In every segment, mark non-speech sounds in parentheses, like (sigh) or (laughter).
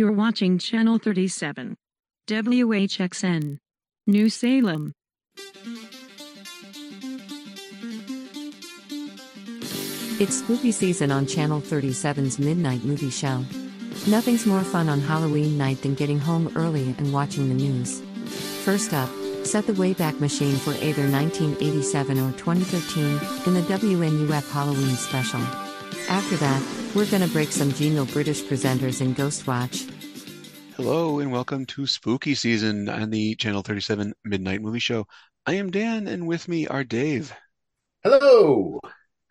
You're watching Channel 37. WHXN. New Salem. It's spooky season on Channel 37's Midnight Movie Show. Nothing's more fun on Halloween night than getting home early and watching the news. First up, set the Wayback Machine for either 1987 or 2013 in the WNUF Halloween special. After that, we're gonna break some genial British presenters in Ghostwatch. Hello and welcome to Spooky Season on the Channel 37 Midnight Movie Show. I am Dan, and with me are Dave, Hello.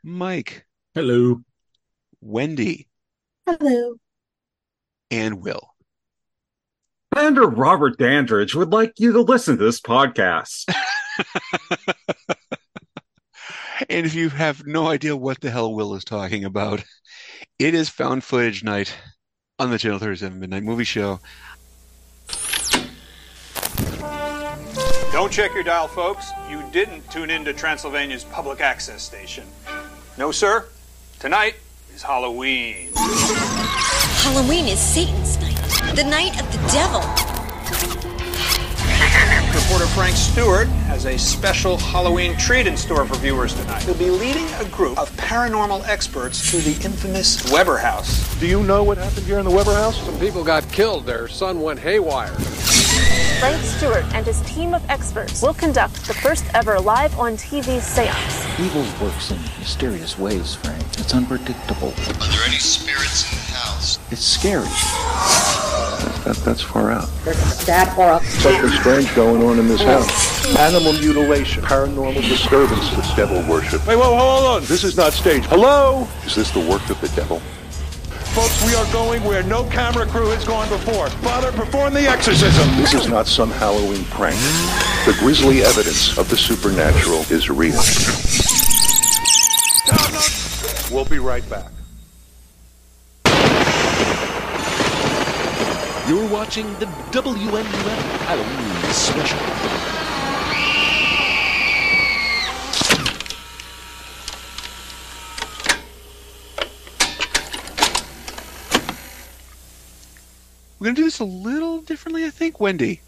Mike, Hello. Wendy, Hello. and Will. Commander Robert Dandridge would like you to listen to this podcast. (laughs) And if you have no idea what the hell Will is talking about, it is found footage night on the Channel 37 Midnight Movie Show. Don't check your dial, folks. You didn't tune in to Transylvania's public access station. No, sir. Tonight is Halloween. Halloween is Satan's night, the night of the devil. Reporter Frank Stewart has a special Halloween treat in store for viewers tonight. He'll be leading a group of paranormal experts to the infamous Weber House. Do you know what happened here in the Weber house? Some people got killed. Their son went haywire. Frank Stewart and his team of experts will conduct the first ever live on TV seance. Evil works in mysterious ways, Frank. It's unpredictable. Are there any spirits in the house? It's scary. That, that's far out. That horror. Something strange going on in this house. Animal mutilation, paranormal disturbances, devil worship. Wait, whoa, hold on. This is not staged. Hello? Is this the work of the devil? Folks, we are going where no camera crew has gone before. Father, perform the exorcism. This is not some Halloween prank. The grisly evidence of the supernatural is real. We'll be right back. You're watching the WNUF Halloween special. We're gonna do this a little differently, I think. Wendy,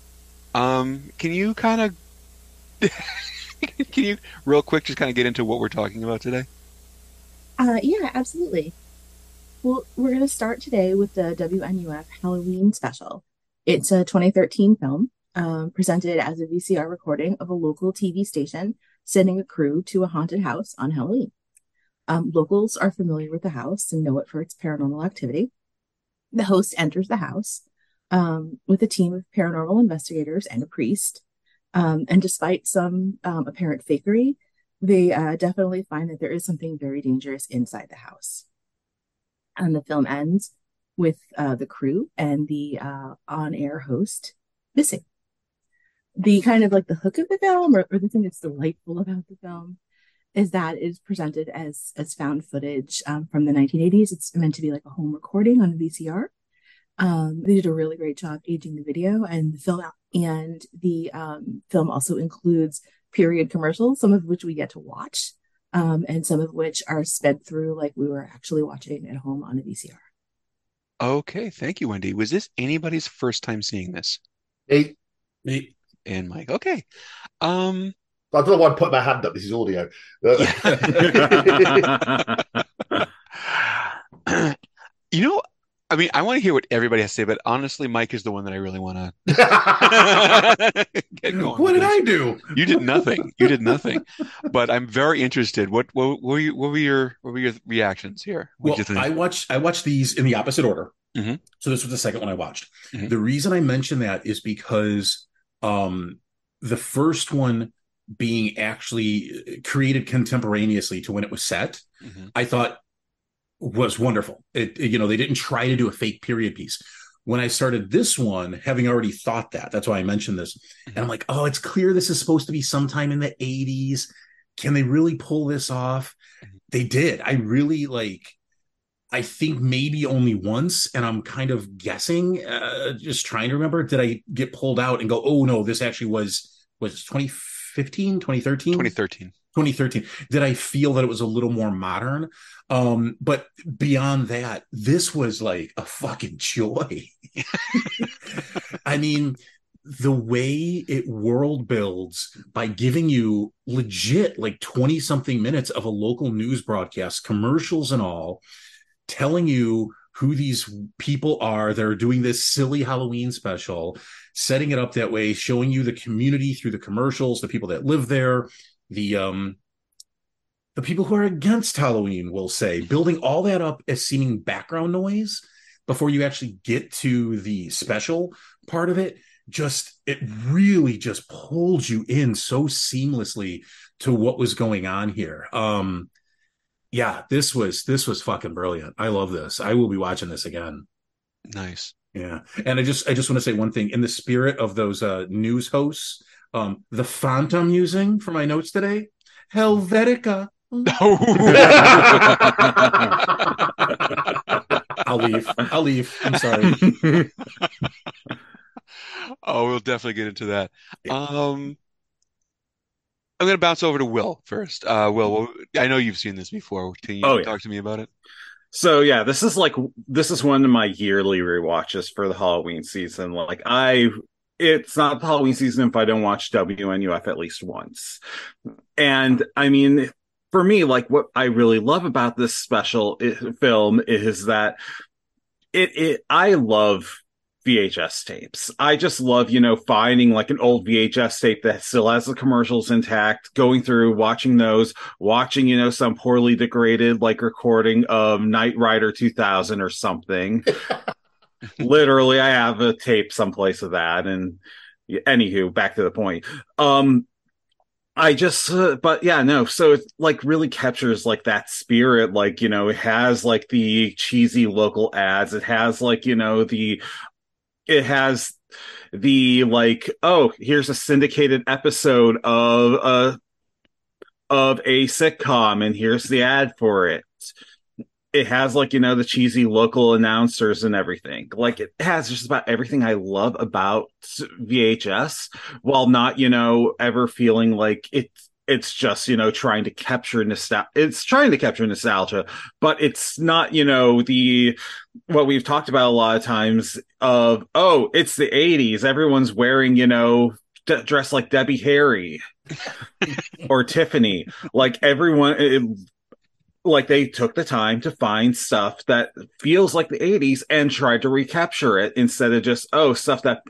um, can you kind of, (laughs) can you real quick just kind of get into what we're talking about today? Uh, yeah, absolutely. Well, we're going to start today with the WNUF Halloween special. It's a 2013 film um, presented as a VCR recording of a local TV station sending a crew to a haunted house on Halloween. Um, locals are familiar with the house and know it for its paranormal activity. The host enters the house um, with a team of paranormal investigators and a priest. Um, and despite some um, apparent fakery, they uh, definitely find that there is something very dangerous inside the house. And the film ends with uh, the crew and the uh, on-air host missing. The kind of like the hook of the film, or, or the thing that's delightful about the film, is that it is presented as as found footage um, from the 1980s. It's meant to be like a home recording on a VCR. Um, they did a really great job aging the video and the film out, and the um, film also includes period commercials, some of which we get to watch, um, and some of which are sped through like we were actually watching at home on a VCR. Okay, thank you, Wendy. Was this anybody's first time seeing this? Eight. Me. And Mike, okay. Um, I don't know why I put my hand up. This is audio. (laughs) you know, I mean, I want to hear what everybody has to say, but honestly, Mike is the one that I really want to (laughs) get going. what did I do? You did nothing. You did nothing. But I'm very interested. What what, what were you, what were your what were your reactions here? What Well? I watched I watched these in the opposite order. Mhm. So this was the second one I watched. Mhm. The reason I mention that is because um, the first one being actually created contemporaneously to when it was set, Mhm. I thought was wonderful. It you know they didn't try to do a fake period piece. When I started this one, having already thought that, that's why I mentioned this, and I'm like, oh, it's clear this is supposed to be sometime in the 80s. Can they really pull this off? They did. I really like. I think maybe only once, and I'm kind of guessing, uh, just trying to remember. Did I get pulled out and go, oh no, this actually was was 2015, 2013? 2013. 2013 did i feel that it was a little more modern um but beyond that this was like a fucking joy (laughs) i mean the way it world builds by giving you legit like 20 something minutes of a local news broadcast commercials and all telling you who these people are that are doing this silly halloween special setting it up that way showing you the community through the commercials the people that live there the um the people who are against halloween will say building all that up as seeming background noise before you actually get to the special part of it. Just it really just pulled you in so seamlessly to what was going on here. Um yeah this was this was fucking brilliant. I love this. I will be watching this again. Nice yeah and i just i just want to say one thing in the spirit of those uh news hosts um the font i'm using for my notes today helvetica (laughs) i'll leave i'll leave i'm sorry (laughs) oh, we'll definitely get into that. Um, I'm going to bounce over to Will first. Uh, Will, I know you've seen this before. Can you Oh, yeah. talk to me about it? So yeah, this is like this is one of my yearly rewatches for the Halloween season. Like I it's not the Halloween season if I don't watch WNUF at least once. And I mean for me like what I really love about this special i- film is that it it I love VHS tapes. I just love, you know, finding like an old VHS tape that still has the commercials intact, going through, watching those, watching, you know, some poorly degraded like recording of Knight Rider 2000 or something. (laughs) Literally, I have a tape someplace of that. And anywho, back to the point. Um, I just, uh, but yeah, no. So it like really captures like that spirit. Like, you know, it has like the cheesy local ads. It has like, you know, the, it has the like, oh, here's a syndicated episode of a, of a sitcom and here's the ad for it. It has like, you know, the cheesy local announcers and everything. Like it has just about everything I love about VHS while not, you know, ever feeling like it's it's just you know trying to capture nostalgia it's trying to capture nostalgia but it's not you know the what we've talked about a lot of times of oh it's the 80s everyone's wearing you know d- dressed like debbie harry (laughs) or tiffany. Like everyone it, like they took the time to find stuff that feels like the 80s and tried to recapture it instead of just oh stuff that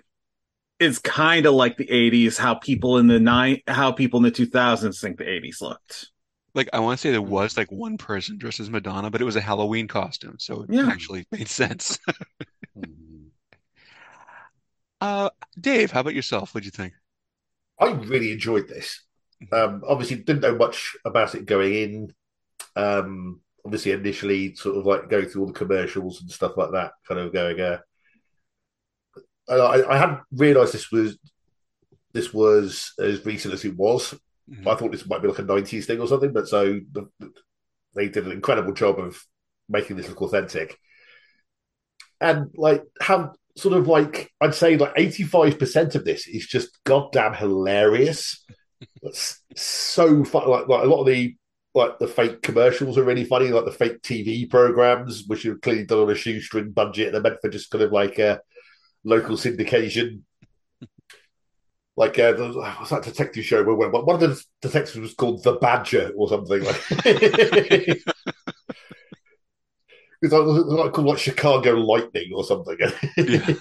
is kind of like the 80s how people in the nine how people in the 2000s think the 80s looked Like, I want to say there was like one person dressed as Madonna, but it was a Halloween costume, so it Yeah. actually made sense. (laughs) uh, Dave, how about yourself? What'd you think? I really enjoyed this. Um, obviously, didn't know much about it going in. Um, obviously, initially, sort of like going through all the commercials and stuff like that, kind of going. Uh, I, I hadn't realised this was this was as recent as it was. Mm-hmm. I thought this might be like a '90s thing or something, but so the, they did an incredible job of making this look authentic. And like how sort of like I'd say like 85% of this is just goddamn hilarious. (laughs) It's so fun. Like, like a lot of the like the fake commercials are really funny, like the fake TV programs, which are clearly done on a shoestring budget. They're meant for just kind of like a local syndication. Like uh, there was, what's that detective show where one of the detectives was called the Badger or something like. (laughs) It's like, like called like Chicago Lightning or something. (laughs)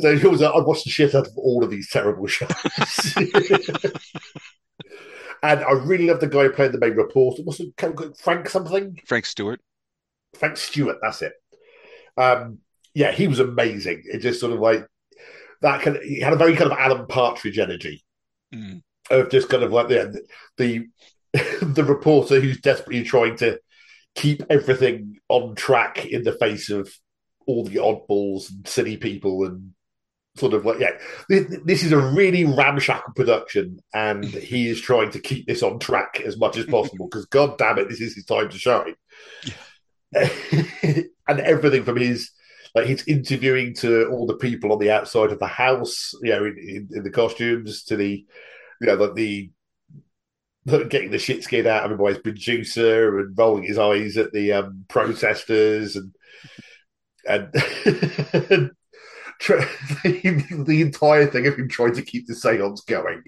So he was like, I watched the shit out of all of these terrible shows. (laughs) and I really love the guy who played the main reporter. What's it? Frank something? Frank Stewart. Frank Stewart, that's it. Um, yeah, he was amazing. It just sort of like that kind of, he had a very kind of Alan Partridge energy. Mm. of just kind of like the the, (laughs) the reporter who's desperately trying to keep everything on track in the face of all the oddballs and silly people and sort of like yeah. This, this is a really ramshackle production and he is trying to keep this on track as much as possible (laughs) because god damn it this is his time to shine. (laughs) And everything from his like he's interviewing to all the people on the outside of the house you know in, in, in the costumes to the you know like the getting the shit scared out of him by his producer and rolling his eyes at the um, protesters and and (laughs) the, (laughs) the entire thing of him trying to keep the seance going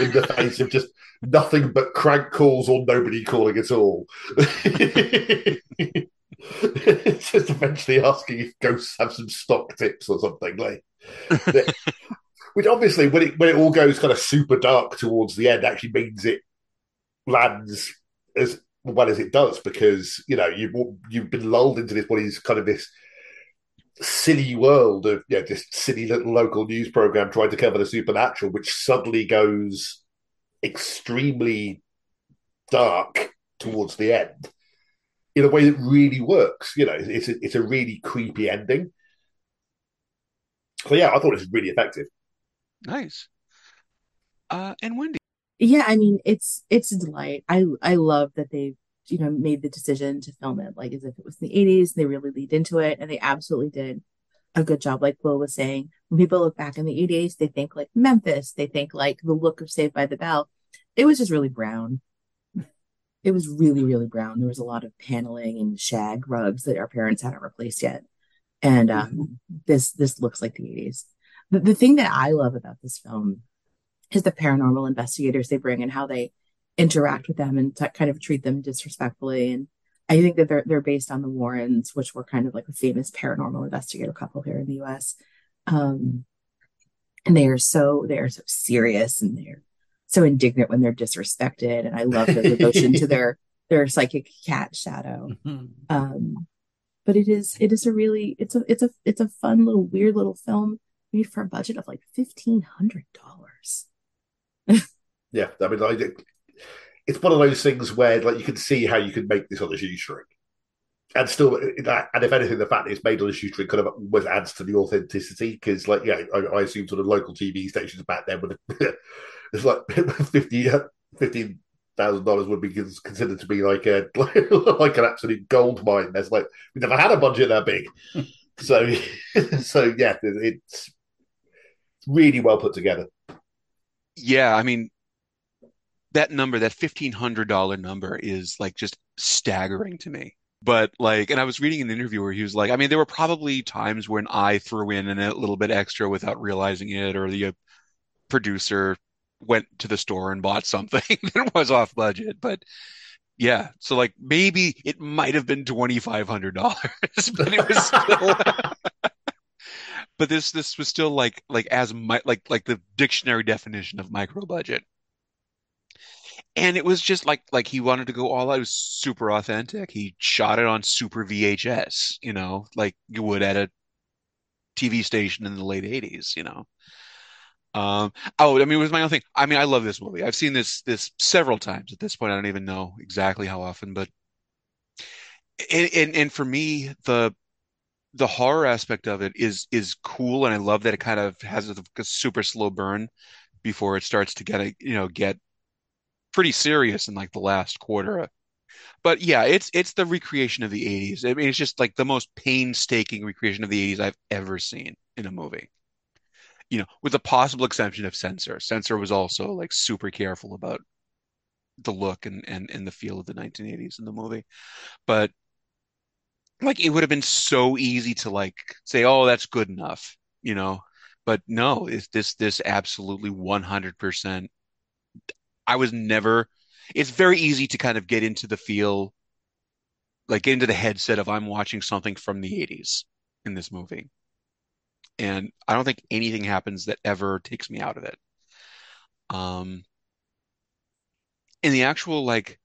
in the face of just nothing but crank calls or nobody calling at all. (laughs) (laughs) just eventually asking if ghosts have some stock tips or something like (laughs) which obviously when it when it all goes kind of super dark towards the end actually means it lands as well as it does because you know you've you've been lulled into this what is kind of this silly world of yeah just silly little local news program trying to cover the supernatural which suddenly goes extremely dark towards the end in a way that really works you know it's a, it's a really creepy ending. So yeah i thought it was really effective. Nice. Uh and wendy? Yeah i mean it's it's a delight. I i love that they've you know made the decision to film it like as if it was in the 80s they really lead into it and they absolutely did a good job like will was saying. When people look back in the 80s they think like memphis. They think like the look of saved by the bell. It was just really brown it was really really brown there was a lot of paneling and shag rugs that our parents hadn't replaced yet and um, mm-hmm. this this looks like the 80s the, the thing that i love about this film is the paranormal investigators they bring and how they interact with them and t- kind of treat them disrespectfully. And I think that they're they're based on the Warrens, which were kind of like a famous paranormal investigator couple here in the U.S. Um, and they are so they are so serious and they're so indignant when they're disrespected. And I love their devotion to (laughs) their their psychic cat shadow. Mm-hmm. Um, but it is it is a really it's a it's a it's a fun little weird little film made for a budget of like fifteen hundred dollars. (laughs) yeah, I mean, I, it's one of those things where like you can see how you can make this on a shoestring. And still, and if anything, the fact that it's made on a shoestring kind of was adds to the authenticity because, like, yeah, I, I, assume sort of local TV stations back then would (laughs) it's like (laughs) 50 fifteen thousand dollars would be considered to be like a (laughs) like an absolute gold mine. There's like we never had a budget that big, (laughs) so so yeah, it's really well put together. Yeah, I mean, that number, that fifteen hundred dollar number, is like just staggering to me. But like, and I was reading an interview where he was like, I mean, there were probably times when I threw in a little bit extra without realizing it, or the uh, producer went to the store and bought something (laughs) that was off budget. But yeah, so like maybe it might have been twenty five hundred dollars, (laughs) but it was still. (laughs) but this this was still like like as my like like the dictionary definition of micro budget and it was just like like he wanted to go all out. It was super authentic. He shot it on super VHS, you know, like you would at a TV station in the late '80s, you know. Um, oh, I mean, it was my own thing. I mean, I love this movie. I've seen this this several times at this point. I don't even know exactly how often, but and and, and for me, the the horror aspect of it is is cool, and I love that it kind of has a, a super slow burn before it starts to get a you know get pretty serious in like the last quarter. But yeah, it's it's the recreation of the 80s. I mean, it's just like the most painstaking recreation of the 80s I've ever seen in a movie. You know, with the possible exception of Censor. Censor was also like super careful about the look and and, and the feel of the 1980s in the movie. But like it would have been so easy to like say, "Oh, that's good enough," you know. But no, it's this this absolutely 100% I was never. It's very easy to kind of get into the feel, like get into the headset of I'm watching something from the 80s in this movie. And I don't think anything happens that ever takes me out of it. Um, in the actual like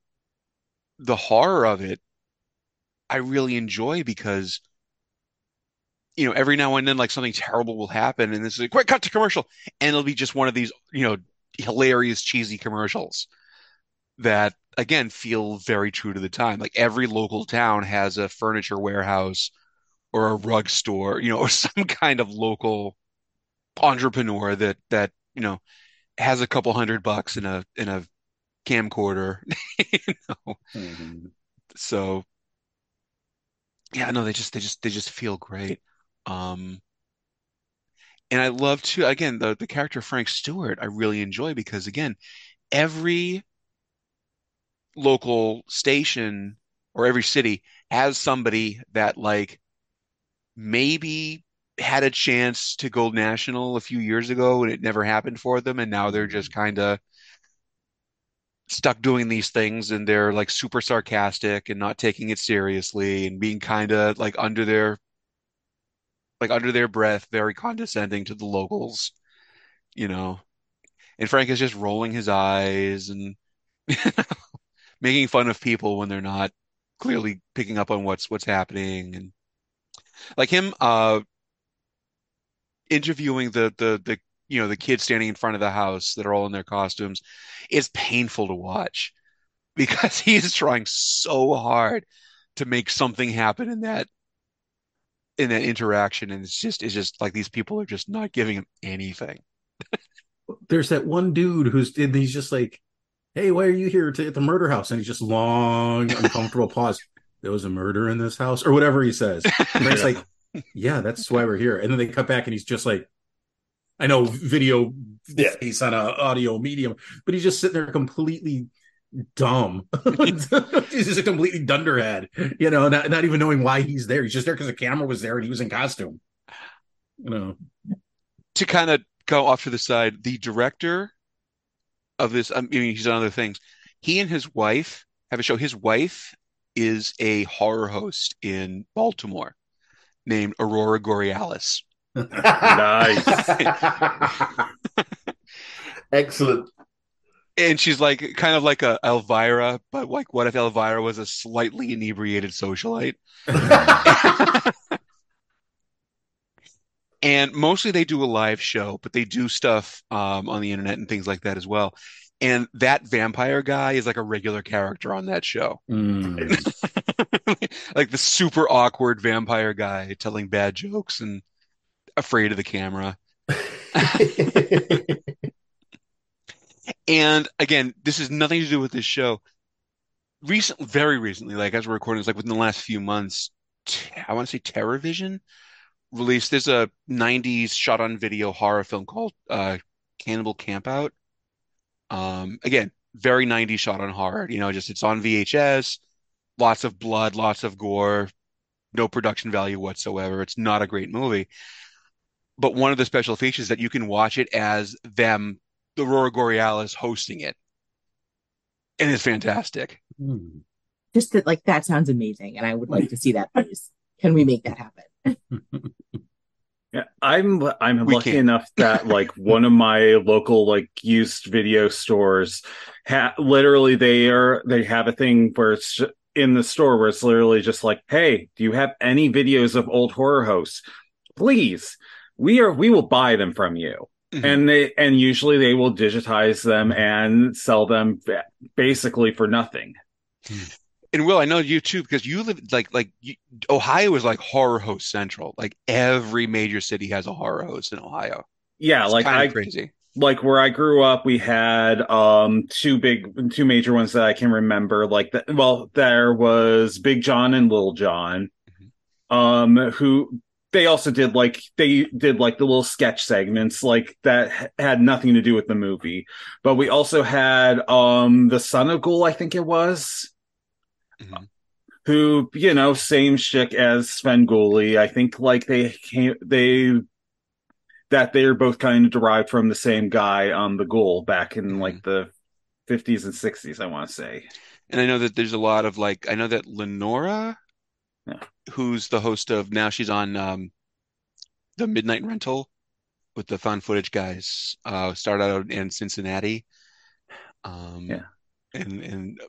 the horror of it, I really enjoy because you know every now and then like something terrible will happen and this is a quick cut to commercial and it'll be just one of these you know hilarious cheesy commercials that again feel very true to the time. Like every local town has a furniture warehouse or a rug store, you know, (laughs) or some kind of local entrepreneur that that you know has a couple hundred bucks in a in a camcorder. (laughs) you know? Mm-hmm. So yeah, no, they just they just they just feel great. Um and I love to again the the character Frank Stewart I really enjoy because again every local station or every city has somebody that like maybe had a chance to go national a few years ago and it never happened for them and now they're just mm-hmm. kind of stuck doing these things and they're like super sarcastic and not taking it seriously and being kind of like under their like under their breath very condescending to the locals you know? And Frank is just rolling his eyes and (laughs) making fun of people when they're not clearly picking up on what's what's happening and like him uh interviewing the the the you know the kids standing in front of the house that are all in their costumes is painful to watch (laughs) because he's trying so hard to make something happen in that in that interaction. And it's just it's just like these people are just not giving him anything. (laughs) There's that one dude who's and he's just like hey why are you here to, at the murder house? And he's just long uncomfortable (laughs) pause there was a murder in this house or whatever he says (laughs) and it's like yeah that's why we're here and then they cut back and he's just like I know video yeah. face on a audio medium, but he's just sitting there completely dumb. (laughs) he's just a completely dunderhead, you know, not, not even knowing why he's there. He's just there because the camera was there and he was in costume. You know. To kind of go off to the side, the director of this, I mean, he's on other things. He and his wife have a show. His wife is a horror host in Baltimore named Aurora Borealis nice. (laughs) Excellent. And she's like kind of like a Elvira, but like what if Elvira was a slightly inebriated socialite? (laughs) and mostly they do a live show, but they do stuff um, on the internet and things like that as well. And that vampire guy is like a regular character on that show. Mm. (laughs) like the super awkward vampire guy telling bad jokes and afraid of the camera. (laughs) and again, this is nothing to do with this show. Recent, very recently, like as we're recording, it's like within the last few months. I want to say TerrorVision released. There's a '90s shot on video horror film called uh, Cannibal Campout. Um, again, very '90s shot on hard. You know, just it's on VHS, lots of blood, lots of gore, no production value whatsoever. It's not a great movie but one of the special features that you can watch it as them, the Aurora Borealis hosting it, and it's fantastic. Hmm. Just that, like that sounds amazing, and I would like to see that. (laughs) Please, can we make that happen? (laughs) Yeah, I'm I'm We lucky can. enough that like (laughs) one of my local like used video stores, ha- literally they are they have a thing where it's in the store where it's literally just like, hey, do you have any videos of old horror hosts? Please, we are we will buy them from you. Mhm. And they and usually they will digitize them and sell them basically for nothing. And Will, I know you too because you live like like you, Ohio is like horror host central. Like every major city has a horror host in Ohio. Yeah, It's like I crazy. like where I grew up, we had um two big two major ones that I can remember. Like that, well, there was Big John and Little John, um, who they also did like they did like the little sketch segments like that had nothing to do with the movie. But we also had um the Son of Ghoul, I think it was. Mhm. Who you know, same shtick as Svengoolie. I think like they came, they that they're both kind of derived from the same guy on the Ghoul back in like the 50s and 60s. I want to say. And I know that there's a lot of like I know that Lenora, Yeah. who's the host of now she's on um the Midnight Rental with the found footage guys, uh started out in Cincinnati. Um Yeah. and and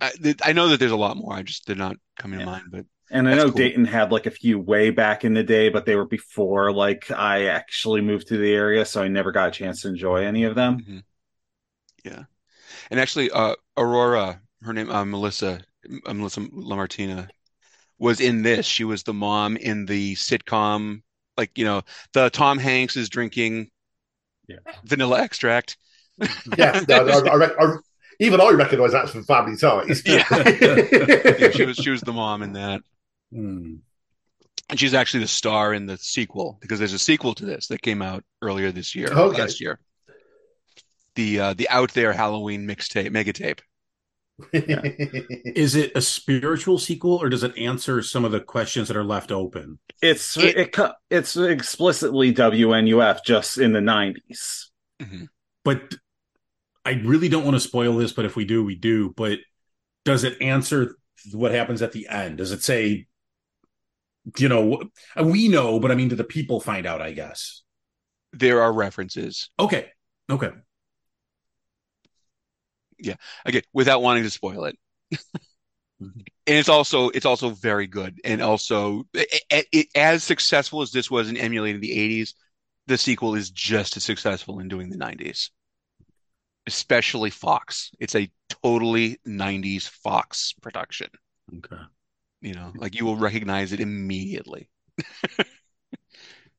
I, I know that there's a lot more. I just they're not coming to Yeah. mind, but And I know cool. Dayton had like a few way back in the day, but they were before like I actually moved to the area, so I never got a chance to enjoy any of them. Mhm. Yeah. And actually, uh, Aurora, her name, uh, Melissa, uh, Melissa LaMartina, was in this. She was the mom in the sitcom, like, you know, the Tom Hanks is drinking Yeah. vanilla extract. Yeah, no, I, I, I, even I recognise that from Family Ties. Yeah. (laughs) Yeah, she was she was the mom in that. Hmm. And she's actually the star in the sequel because there's a sequel to this that came out earlier this year, Okay. last year. The uh, the Out There Halloween mixtape, mega tape. Is it a spiritual sequel, or does it answer some of the questions that are left open? It's it, it it's explicitly WNUF just in the 90s. But I really don't want to spoil this, but if we do, we do. But does it answer what happens at the end? Does it say, you know, we know, but I mean, do the people find out? I guess There are references. Okay. Okay. Yeah. Again, without wanting to spoil it. (laughs) and it's also it's also very good and also it, it, as successful as this was in emulating the 80s the sequel is just as successful in doing the 90s especially fox. It's a totally 90s fox production. Okay. You know like you will recognize it immediately. (laughs)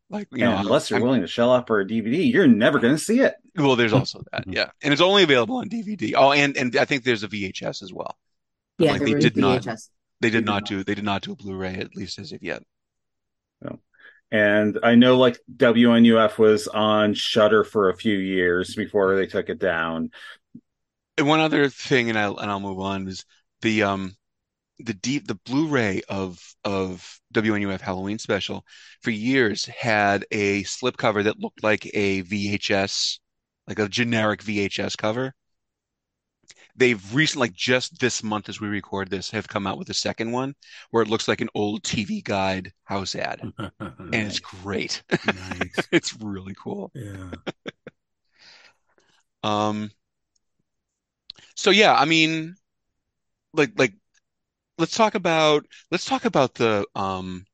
Like you And know unless you're I'm- willing to shell out for a DVD, you're never going to see it. well there's also (laughs) that yeah. And it's only available on dvd oh and and i think there's a vhs as well. Yeah, like there they was did not VHS. they did not do they did not do a blu-ray at least as of yet And I know like WNUF was on Shudder for a few years before they took it down. And one other thing, and I'll and I'll move on is the um the deep the Blu-ray of of WNUF Halloween special for years had a slipcover that looked like a VHS, like a generic VHS cover. They've recently, like just this month as we record this, have come out with a second one where it looks like an old TV guide house ad, (laughs) and it's great. (laughs) it's really cool. Yeah. Um, so yeah, I mean, like like let's talk about let's talk about the um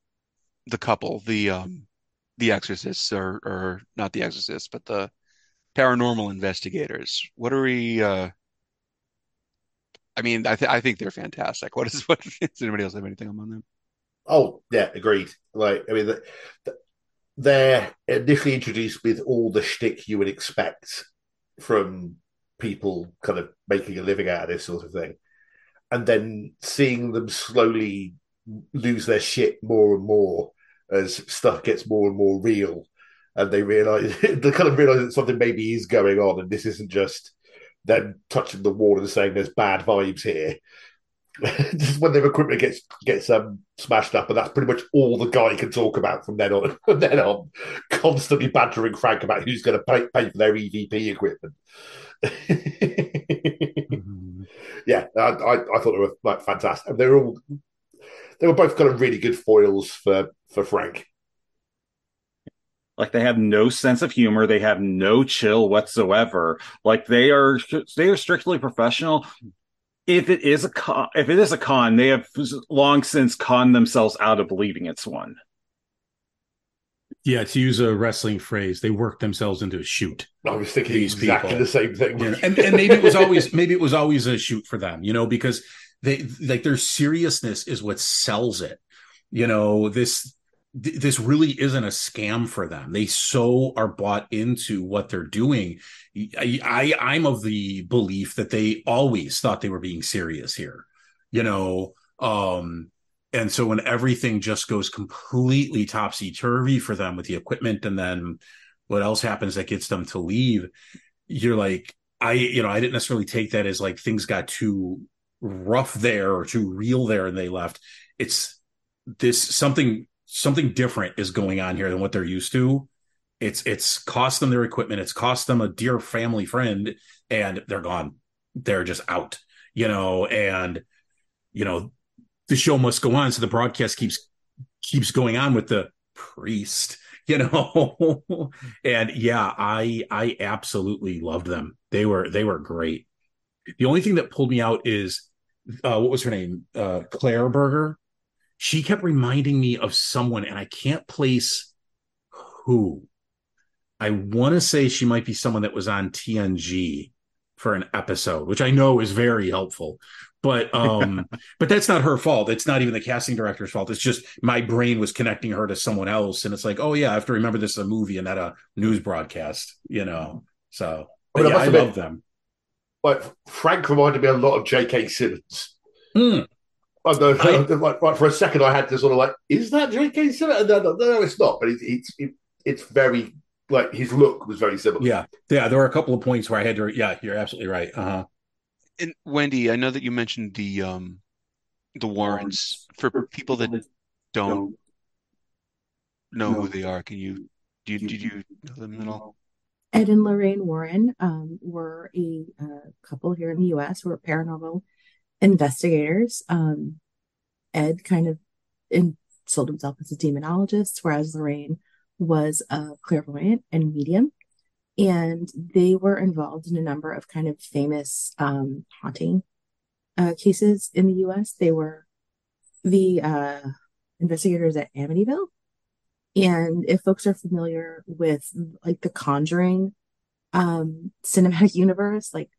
the couple, the um the exorcists or or not the exorcists, but the paranormal investigators. What are we uh I mean, I th I think they're fantastic. What is (laughs) what does anybody else have anything on them? Oh yeah, agreed. Like I mean, the, the, they're initially introduced with all the shtick you would expect from people kind of making a living out of this sort of thing, and then seeing them slowly lose their shit more and more as stuff gets more and more real, and they realize (laughs) they kind of realize that something maybe is going on, and this isn't just them touching the wall and saying there's bad vibes here. (laughs) just when their equipment gets gets um, smashed up, and that's pretty much all the guy can talk about from then on. (laughs) From then on, constantly bantering Frank about who's going to pay, pay for their EVP equipment. (laughs) yeah, I, I, I thought they were like fantastic. They were all they were both kind of really good foils for for Frank. Like they have no sense of humor, they have no chill whatsoever. Like they are they are strictly professional. If it is a con, if it is a con, they have long since conned themselves out of believing it's one. Yeah, to use a wrestling phrase, they worked themselves into a shoot. I was thinking These exactly people. the same thing. You know, and, and maybe it was always maybe it was always a shoot for them, you know, because they like their seriousness is what sells it. You know, this th- this really isn't a scam for them. They so are bought into what they're doing. I, I I'm of the belief that they always thought they were being serious here. You know, um and so when everything just goes completely topsy turvy for them with the equipment and then what else happens that gets them to leave, you're like, I, you know, I didn't necessarily take that as like things got too rough there or too real there and they left. It's this something, something different is going on here than what they're used to. It's, it's cost them their equipment. It's cost them a dear family friend and they're gone. They're just out, you know, and, you know, the show must go on. So the broadcast keeps keeps going on with the priest, (laughs) you know. and yeah, I I absolutely loved them. They were they were great. The only thing that pulled me out is uh what was her name? Uh Claire Berger. She kept reminding me of someone, and I can't place who. I want to say she might be someone that was on TNG for an episode, which I know is very helpful but um (laughs) but that's not her fault it's not even the casting director's fault it's just my brain was connecting her to someone else and it's like oh yeah i have to remember this is a movie and not a news broadcast you know so I but I yeah, i love them But Frank reminded me a lot of J.K. Simmons. Hmm. I know, like, like for a second, I had to sort of like, is that J.K. Simmons? No, no, no, it's not. But it, it's it, it's very like his look was very similar. yeah yeah there were a couple of points where i had to yeah you're absolutely right uh-huh And Wendy, I know that you mentioned the um the Warrens for people that don't know who they are. Can you do you, did you know them at all? Ed and Lorraine Warren um, were a uh, couple here in the U.S. who were paranormal investigators. Um, Ed kind of sold himself as a demonologist, whereas Lorraine was a clairvoyant and medium. And they were involved in a number of kind of famous um, haunting uh, cases in the U.S. They were the uh, investigators at Amityville and if folks are familiar with like the Conjuring um cinematic (laughs) universe, like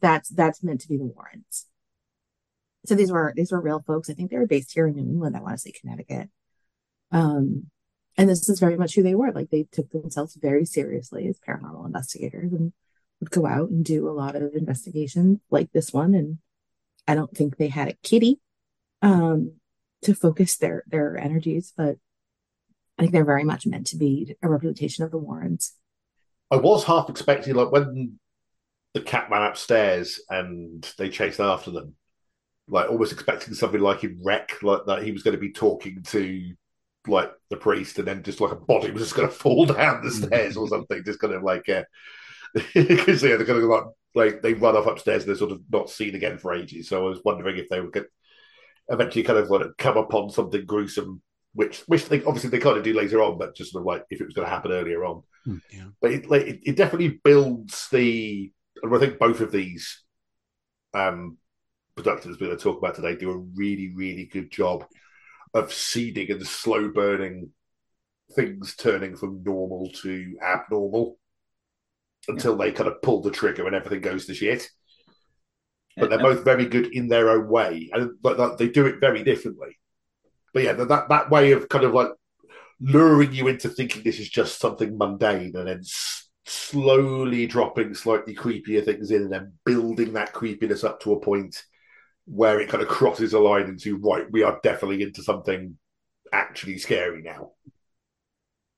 that's that's meant to be the Warrens. So these were these were real folks. I think they were based here in New England. I want to say Connecticut. Um, and this is very much who they were. Like they took themselves very seriously as paranormal investigators and would go out and do a lot of investigations like this one. And I don't think they had a kitty um, to focus their their energies, but I think they're very much meant to be a representation of the Warrens. I was half expecting, like when the cat ran upstairs and they chased after them, like almost expecting something like in Rec, like that he was going to be talking to like the priest, and then just like a body was just going (laughs) to fall down the stairs or something, just kind of like because uh, (laughs) yeah, they're going to like like they run off upstairs and they're sort of not seen again for ages. So I was wondering if they would get eventually kind of like come upon something gruesome which which they obviously they kind of do later on, but just sort of like if it was going to happen earlier on. Mm, yeah. But it, like, it, it definitely builds the. I think both of these um, productions we're going to talk about today do a really really good job of seeding and slow burning things turning from normal to abnormal until yeah. they kind of pull the trigger and everything goes to shit. But they're both very good in their own way, and but they do it very differently but yeah, that that way of kind of like luring you into thinking this is just something mundane, and then s- slowly dropping slightly creepier things in, and then building that creepiness up to a point where it kind of crosses a line into right, we are definitely into something actually scary now.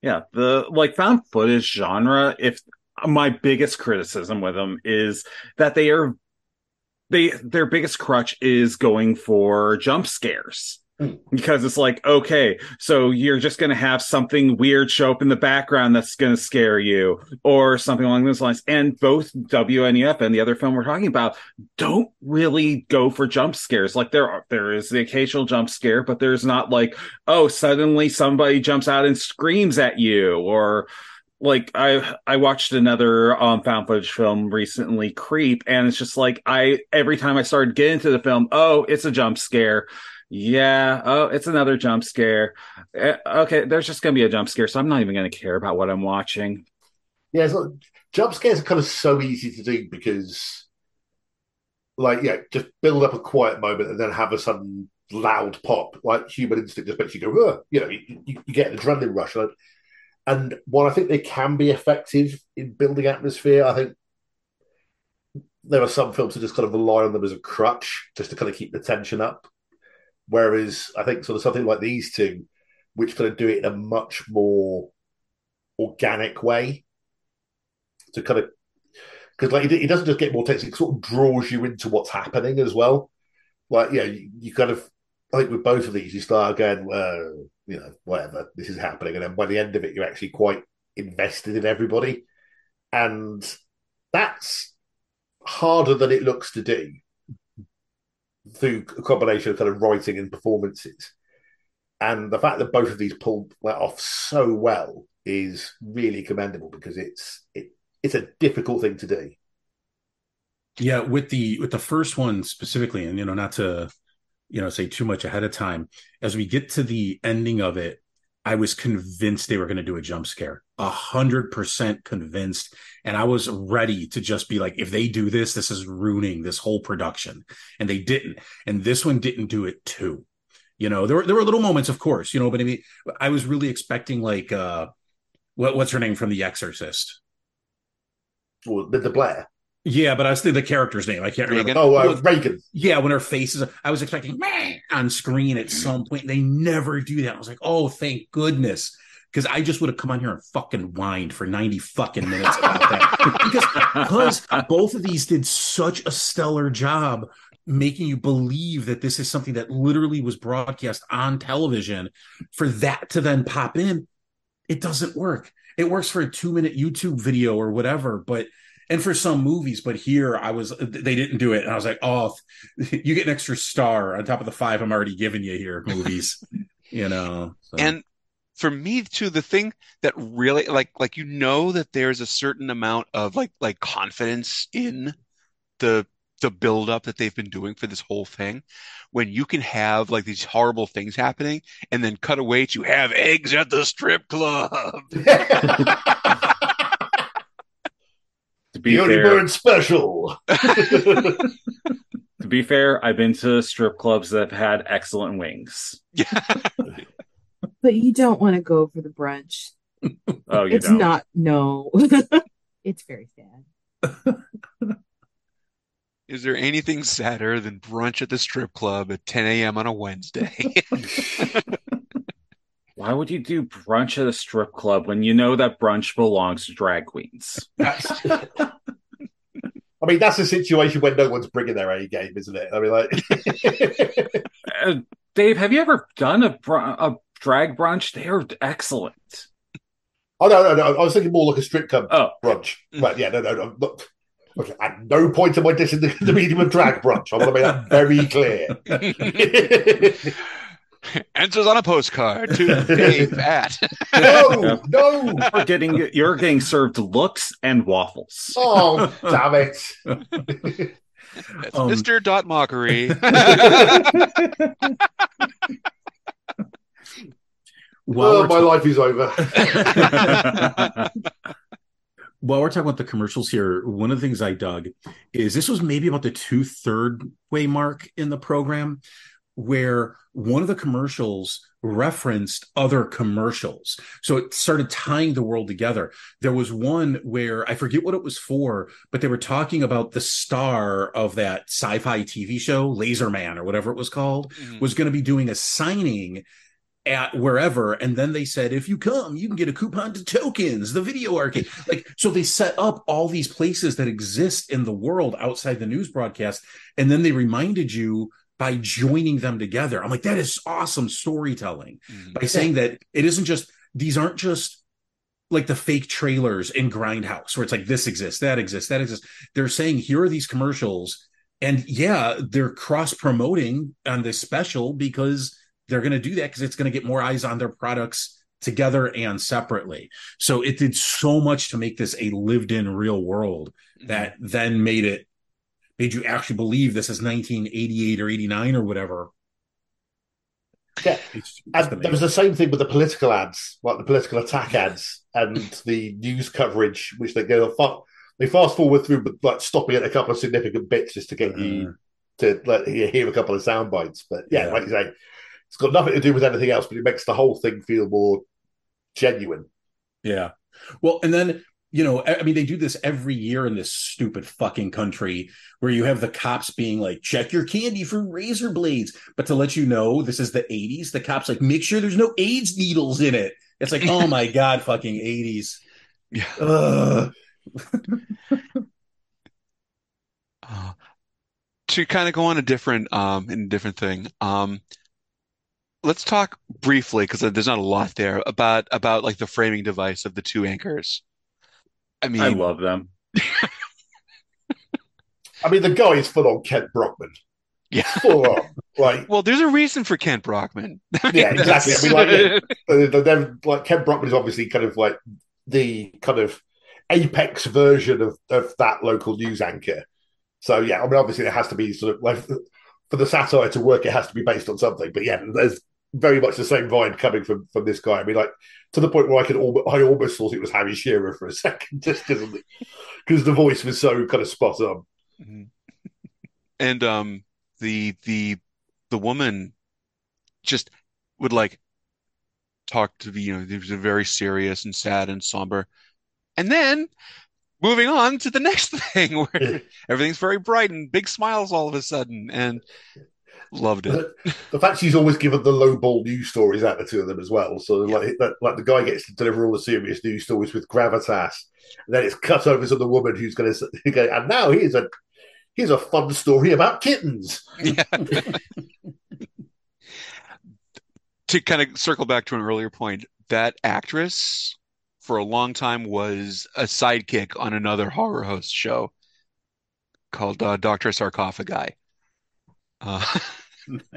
Yeah, the like found footage genre. If my biggest criticism with them is that they are they their biggest crutch is going for jump scares because it's like okay so you're just going to have something weird show up in the background that's going to scare you or something along those lines. And both WNUF and the other film we're talking about don't really go for jump scares. Like there are there is the occasional jump scare but there's not like oh suddenly somebody jumps out and screams at you or like I I watched another um found footage film recently, Creep, and it's just like I every time I started getting into the film, oh, it's a jump scare. Yeah. Oh, it's another jump scare. Eh, okay, there's just going to be a jump scare, so I'm not even going to care about what I'm watching. Yeah, so jump scares are kind of so easy to do because, like, yeah, just build up a quiet moment and then have a sudden loud pop. Like human instinct just makes you go, Ugh! you know, you, you, you get an adrenaline rush. And, and while I think they can be effective in building atmosphere, I think there are some films that just kind of rely on them as a crutch just to kind of keep the tension up. Whereas I think sort of something like these two, which kind of do it in a much more organic way, to kind of because like it, doesn't just get more text; it sort of draws you into what's happening as well. Like yeah, you, you kind of I think with both of these, you start going, well, you know, whatever, this is happening, and then by the end of it, you're actually quite invested in everybody, and that's harder than it looks to do through a combination of kind of writing and performances. And the fact that both of these pulled that off so well is really commendable because it's it, it's a difficult thing to do. Yeah, with the with the first one specifically, and you know, not to you know say too much ahead of time, as we get to the ending of it, I was convinced they were going to do a jump scare, a hundred percent convinced. And I was ready to just be like, if they do this, this is ruining this whole production. And they didn't. And this one didn't do it too. You know, there were, there were little moments, of course, you know, but I mean, I was really expecting like, uh, what, what's her name from The Exorcist? Well, the Blair. Yeah, but I was thinking the character's name. I can't remember. Oh, uh, Regan. Yeah, when her face is, I was expecting (clears throat) on screen at some point. They never do that. I was like, oh, thank goodness, because I just would have come on here and fucking whined for 90 fucking minutes about that. (laughs) because, because both of these did such a stellar job making you believe that this is something that literally was broadcast on television for that to then pop in. It doesn't work. It works for a two minute YouTube video or whatever, but and for some movies, but here I was they didn't do it, and I was like, oh, (laughs) you get an extra star on top of the five I'm already giving you here, movies, (laughs) you know. So. And for me too, the thing that really like like you know that there's a certain amount of like like confidence in the the build up that they've been doing for this whole thing when you can have like these horrible things happening and then cut away to have eggs at the strip club to (laughs) be the fair, bird special. (laughs) (laughs) to be fair, I've been to strip clubs that have had excellent wings. but you don't want to go for the brunch. Oh, it's don't. not. No, (laughs) it's very sad. Is there anything sadder than brunch at the strip club at 10 a.m. on a Wednesday? Why would you do brunch at a strip club when you know that brunch belongs to drag queens? (laughs) I mean, that's a situation when no one's bringing their A game, isn't it? I mean, like, (laughs) uh, Dave, have you ever done a, br- a drag brunch? They are excellent. Oh no, no, no! I was thinking more like a strip club oh. brunch. But yeah, no, no, no. Look, okay, at no point am I dissing the, the medium of drag brunch. I want to make that very clear. (laughs) (laughs) Answers on a postcard to (laughs) Dave at. (laughs) no, no. You're getting you're getting served looks and waffles. Oh, damn it. That's um, Mr. Dot Mockery. well, my life is over. While we're talking about the commercials here, one of the things I dug is this was maybe about the two third way mark in the program where one of the commercials referenced other commercials. So it started tying the world together. There was one where I forget what it was for, but they were talking about the star of that sci fi TV show, Laser Man or whatever it was called, mm-hmm. was going to be doing a signing at wherever and then they said if you come you can get a coupon to tokens the video arcade like so they set up all these places that exist in the world outside the news broadcast and then they reminded you by joining them together. I'm like, that is awesome storytelling mm-hmm. by saying that it isn't just, these aren't just like the fake trailers in Grindhouse where it's like, this exists, that exists, that exists. They're saying, here are these commercials. And yeah, they're cross promoting on this special because they're going to do that because it's going to get more eyes on their products together and separately. So it did so much to make this a lived in real world mm-hmm. that then made it made you actually believe this is 1988 or 89 or whatever. Yeah, it's, it's and there was the same thing with the political ads, like the political attack ads and the news coverage, which they go they fast forward through, but like stopping at a couple of significant bits just to get uh, you to let you hear a couple of sound bites. But yeah, yeah, like you say, it's got nothing to do with anything else, but it makes the whole thing feel more genuine. Yeah. Well, and then you know, I mean, they do this every year in this stupid fucking country where you have the cops being like, check your candy for razor blades. But to let you know, this is the 80s, the cops like, make sure there's no AIDS needles in it. It's like, oh my (laughs) God, fucking 80s. Yeah. (laughs) uh, to kind of go on a different, um, in a different thing. Um, let's talk briefly because there's not a lot there about about like the framing device of the two anchors. I mean, I love them. I mean, the guy is full on Kent Brockman. Yeah, full on. Like, (laughs) well, there's a reason for Kent Brockman. (laughs) yeah, exactly. I mean, like, yeah, they're, like Kent Brockman is obviously kind of like the kind of apex version of, of that local news anchor. So yeah, I mean, obviously it has to be sort of like (laughs) for the satire to work, it has to be based on something. But yeah, there's very much the same vibe coming from from this guy. I mean, like to the point where I could almost, I almost thought it was Harry Shearer for a (laughs) second, just because because the voice was so kind of spot on. Mm-hmm. And um, the the the woman just would like talk to the you know, it was very serious and sad and somber, and then moving on to the next (laughs) thing where everything's very bright and big smiles all of a sudden and Loved it. The, (laughs) the fact she's always given the lowball news stories out the two of them as well. So like that, like the guy gets to deliver all the serious news stories with gravitas, and then it's cut over to the woman who's going to go. And now here's a here's a fun story about kittens. Yeah. (laughs) to kind of circle back to an earlier point, that actress for a long time was a sidekick on another horror host show called uh, Doctor Sarcofiguy. Uh, (laughs) (laughs)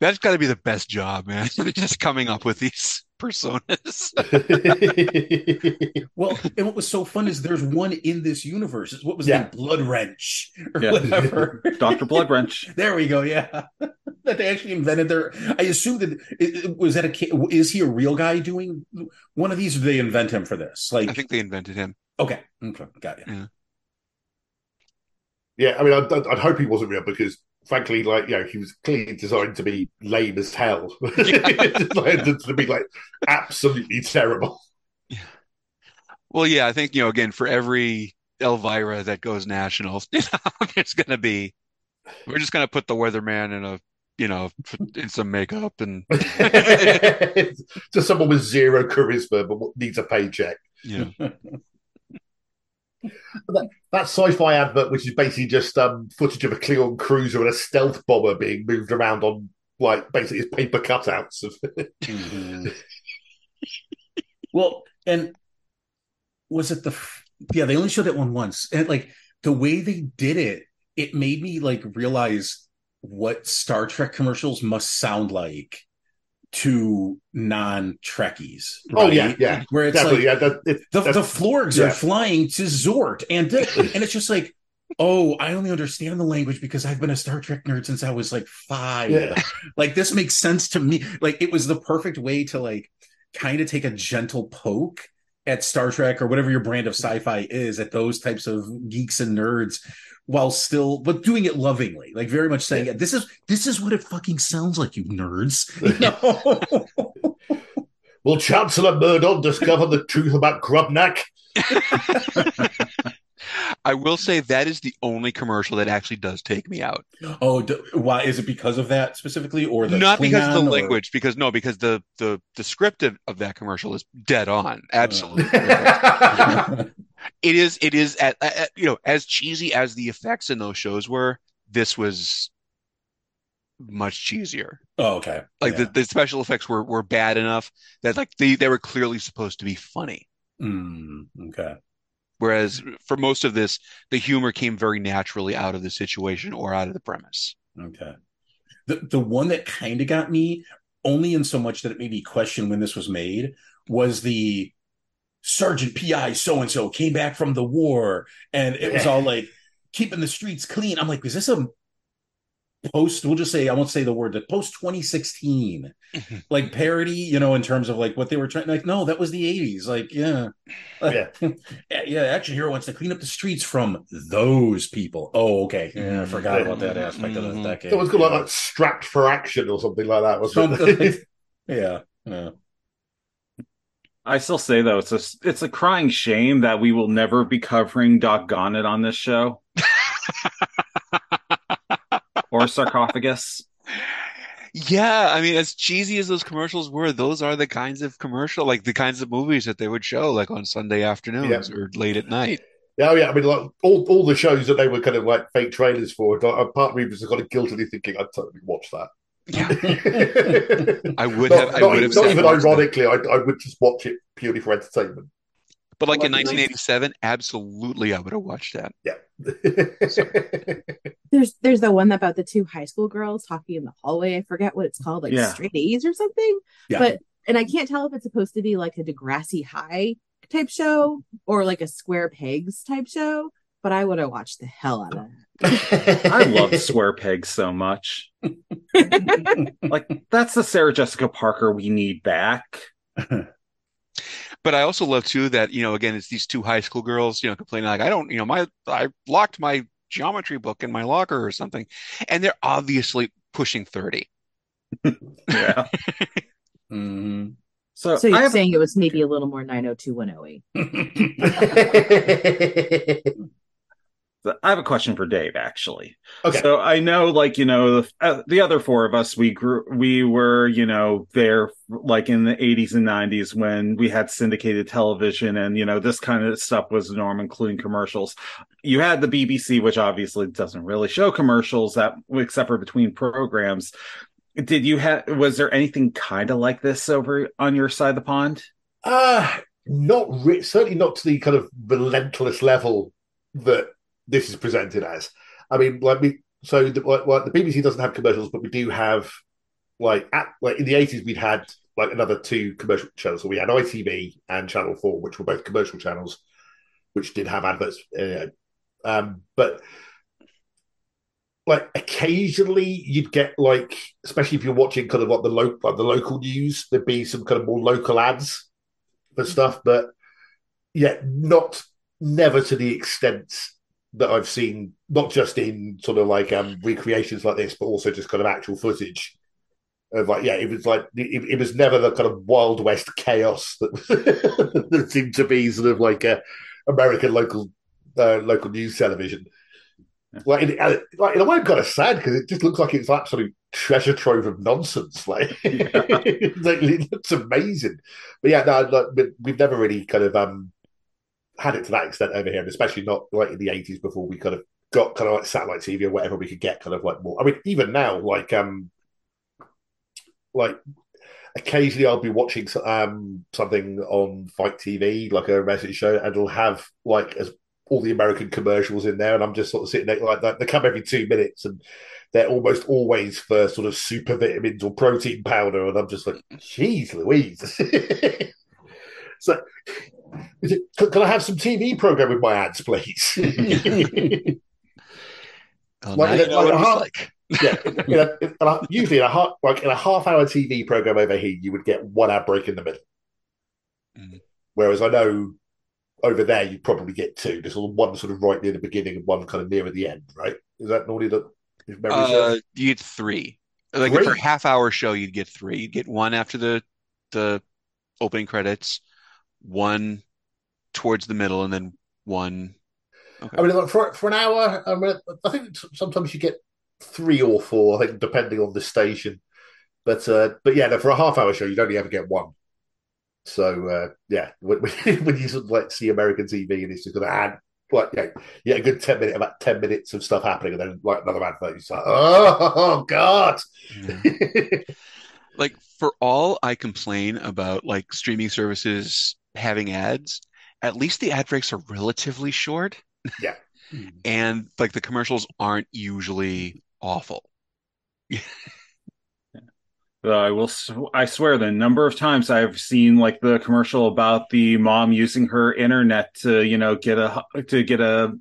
that's got to be the best job, man. (laughs) Just coming up with these personas. (laughs) well, and what was so fun is there's one in this universe. What was Yeah. the Blood Wrench or Yeah. whatever? Dr. Blood Wrench. There we go. Yeah, that they actually invented their. I assume that it, it- was that a ki- is he a real guy doing one of these? Or did they invent him for this? Like, I think they invented him. okay, okay, got you. Yeah. Yeah, I mean, I'd, I'd I'd hope he wasn't real because, frankly, like you know, he was clearly designed to be lame as hell, (laughs) (laughs) like, to, to be like absolutely terrible. Well, yeah, I think, you know, again, for every Elvira that goes national, (laughs) you know, there's going to be, we're just going to put the weatherman in a, you know, in some makeup and, to someone with zero charisma but needs a paycheck. yeah. That, that sci-fi advert, which is basically just um, footage of a Klingon cruiser and a stealth bomber being moved around on, like, basically it's paper cutouts of. (laughs) Mhm. well, and was it the? Yeah, they only showed that one once, and like the way they did it, it made me like realize what Star Trek commercials must sound like to non-Trekkies. Oh yeah, yeah, where it's definitely. like yeah, that, it, the, the Florgs yeah. are flying to Zort, and (laughs) and it's just like. Oh, I only understand the language because I've been a Star Trek nerd since I was like five. Yeah. Like this makes sense to me. Like it was the perfect way to like kind of take a gentle poke at Star Trek or whatever your brand of sci-fi is at those types of geeks and nerds while still but doing it lovingly. Like very much saying, this is this is what it fucking sounds like, you nerds. (laughs) You know? Will Chancellor Murdoch discover the truth about Grubnak? (laughs) I will say that is the only commercial that actually does take me out. oh, d- why is it because of that specifically or the Not because of the or- language, because no, because the the the script of, of that commercial is dead on. Absolutely. (laughs) it is it is at, at you know as cheesy as the effects in those shows were this was much cheesier Oh, okay. like Yeah. the, the special effects were were bad enough that like they, they were clearly supposed to be funny Mm, okay. Whereas for most of this the humor came very naturally out of the situation or out of the premise Okay. The the one that kind of got me, only in so much that it made me question when this was made, was the Sergeant PI so and so came back from the war, and it was all like keeping the streets clean. I'm like, is this a post? We'll just say I won't say the word, the post 2016 (laughs) like parody, you know, in terms of like what they were trying. Like, no, that was the 80s. Like, yeah, Yeah. (laughs) yeah, yeah. Action hero wants to clean up the streets from those people. Oh, okay. Yeah, I mm-hmm. forgot about that aspect of the mm-hmm. decade. It was called like, like strapped for action or something like that, wasn't Something (laughs) it? like- yeah, yeah. I still say though, it's a it's a crying shame that we will never be covering Doc It on this show. Or sarcophagus. yeah i mean as cheesy as those commercials were those are the kinds of commercial like the kinds of movies that they would show like on sunday afternoons or late at night Yeah, oh, yeah. I mean, like all, all the shows that they were kind of like fake trailers for. A part of me was kind of guiltily thinking I'd totally watch that. Yeah, (laughs) I would not, have i not would even, have not sat even and watched that. ironically, I, I would just watch it purely for entertainment. But like in Well, that's 1987 absolutely i would have watched that Yeah. (laughs) There's there's the one about the two high school girls talking in the hallway. I forget what it's called, like Yeah. straight A's or something. Yeah. But and I can't tell if it's supposed to be like a Degrassi High type show or like a Square Pegs type show. But I would have watched the hell out of that. (laughs) I love Square Pegs so much. (laughs) like that's the Sarah Jessica Parker we need back. But I also love too that, you know, again, it's these two high school girls, you know, complaining like, I don't, you know, my, I locked my geometry book in my locker or something. And they're obviously pushing 30. (laughs) Yeah. (laughs) Mm-hmm. So, So you're have, saying it was maybe a little more 90210 (laughs) so I have a question for Dave, actually. Okay. So I know, like you know, the, uh, the other four of us, we grew, we were, you know, there like in the '80s and '90s when we had syndicated television, and you know, this kind of stuff was the norm, including commercials. You had the BBC, which obviously doesn't really show commercials that, except for between programs. Did you have? Was there anything kind of like this over on your side of the pond? Uh not re- certainly not to the kind of relentless level that this is presented as. I mean, like we so the, like, like the BBC doesn't have commercials, but we do have like at like in the eighties we'd had like another two commercial channels. So we had ITV and Channel Four, which were both commercial channels, which did have adverts. Uh, um, but like occasionally you'd get like, especially if you're watching kind of like the local like the local news, there'd be some kind of more local ads for stuff, but yeah, not never to the extent that I've seen, not just in sort of like um recreations like this, but also just kind of actual footage of like yeah, it was like it, it was never the kind of wild west chaos that (laughs) that seemed to be sort of like a American local uh, local news television. Like, in, uh, like in a way, I'm kind of sad because it just looks like it's absolute treasure trove of nonsense. (laughs) Like, yeah. (laughs) like it looks amazing, but yeah, no, like, we've never really kind of um had it to that extent over here, and especially not like in the 80s before we kind of got kind of like satellite TV or whatever we could get kind of like more. I mean, even now, like um, like occasionally I'll be watching um something on FITE TV, like a wrestling show, and it'll have like as all the American commercials in there, and I'm just sort of sitting there like that. They come every two minutes, and they're almost always for sort of super vitamins or protein powder, and I'm just like, "Jeez, Louise!" (laughs) so, it, can I have some TV program with my ads, please? (laughs) oh, like, in, like, half, like. yeah, in a, in a, usually in a half, like in a half-hour TV program over here, you would get one ad break in the middle. Mm. Whereas I know over there you probably get two. There's one sort of right near the beginning and one kind of near at the end, right? Is that normally the uh, you get three. Like three? for a half hour show, you'd get three. You'd get one after the the opening credits, one towards the middle, and then one. Okay. I mean, for for an hour, I, mean, I think sometimes you get three or four. I think depending on the station. But uh, but yeah, no, for a half hour show, you'd only ever get one. So uh, yeah, (laughs) when, when, you sort of like see American TV and it's just going to add like yeah, yeah, a good ten minute about ten minutes of stuff happening, and then like another advert, you like, oh (laughs) god. Yeah. (laughs) like for all I complain about like streaming services having ads, at least the ad breaks are relatively short. Yeah. (laughs) and like the commercials aren't usually awful. (laughs) I will. I swear, the number of times I've seen like the commercial about the mom using her internet to, you know, get a to get a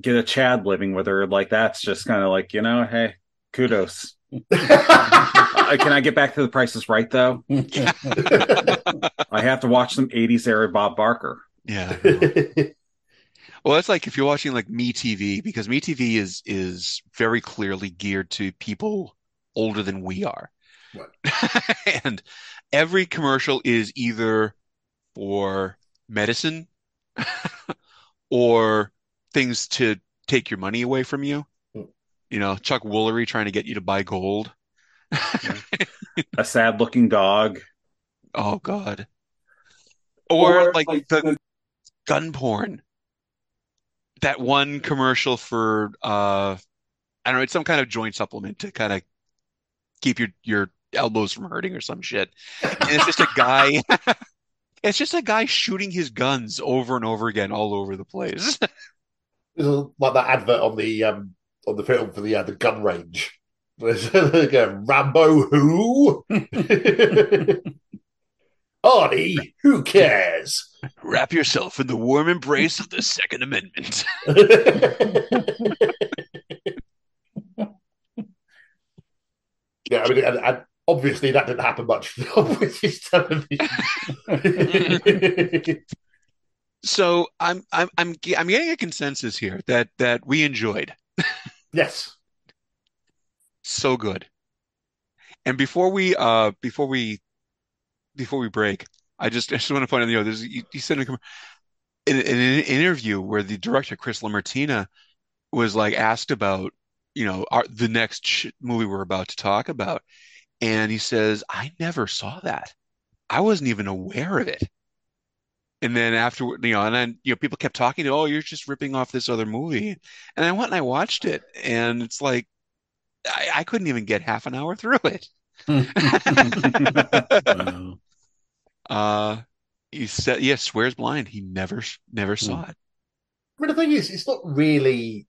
get a Chad living with her, like that's just kind of like, you know, hey, kudos. Uh, can I get back to the prices right though? I have to watch some '80s era Bob Barker. Yeah. Well, it's like if you're watching like MeTV, because MeTV is is very clearly geared to people older than we are. (laughs) and every commercial is either for medicine (laughs) or things to take your money away from you. You know, Chuck Woolery trying to get you to buy gold. (laughs) a sad looking dog. Oh God. Or, or like, like, the, the gun porn. That one commercial for uh I don't know, it's some kind of joint supplement to kind of keep your your elbows from hurting or some shit. And it's just a guy. (laughs) it's just a guy shooting his guns over and over again all over the place. (laughs) like that advert on the um on the film for the uh, the gun range. (laughs) Rambo who? (laughs) Arnie, who cares? Wrap yourself in the warm embrace of the Second Amendment. (laughs) yeah, I mean, and, and obviously that didn't happen much on British television. so I'm I'm I'm I'm getting a consensus here that that we enjoyed. Yes. So good. And before we uh before we before we break, I just (laughs) I just want to point out you know there's you, you said in in, in an interview where the director Chris LaMartina was like asked about, you know, our, the next sh- movie we're about to talk about, and he says, "I never saw that. I wasn't even aware of it." And then after, you know, and then you know, people kept talking to, "Oh, you're just ripping off this other movie," and I went and I watched it, and it's like I, I couldn't even get half an hour through it. Wow. (laughs) (laughs) Uh, he said, "Yes, swears blind. He never, never saw it." But the thing is, it's not really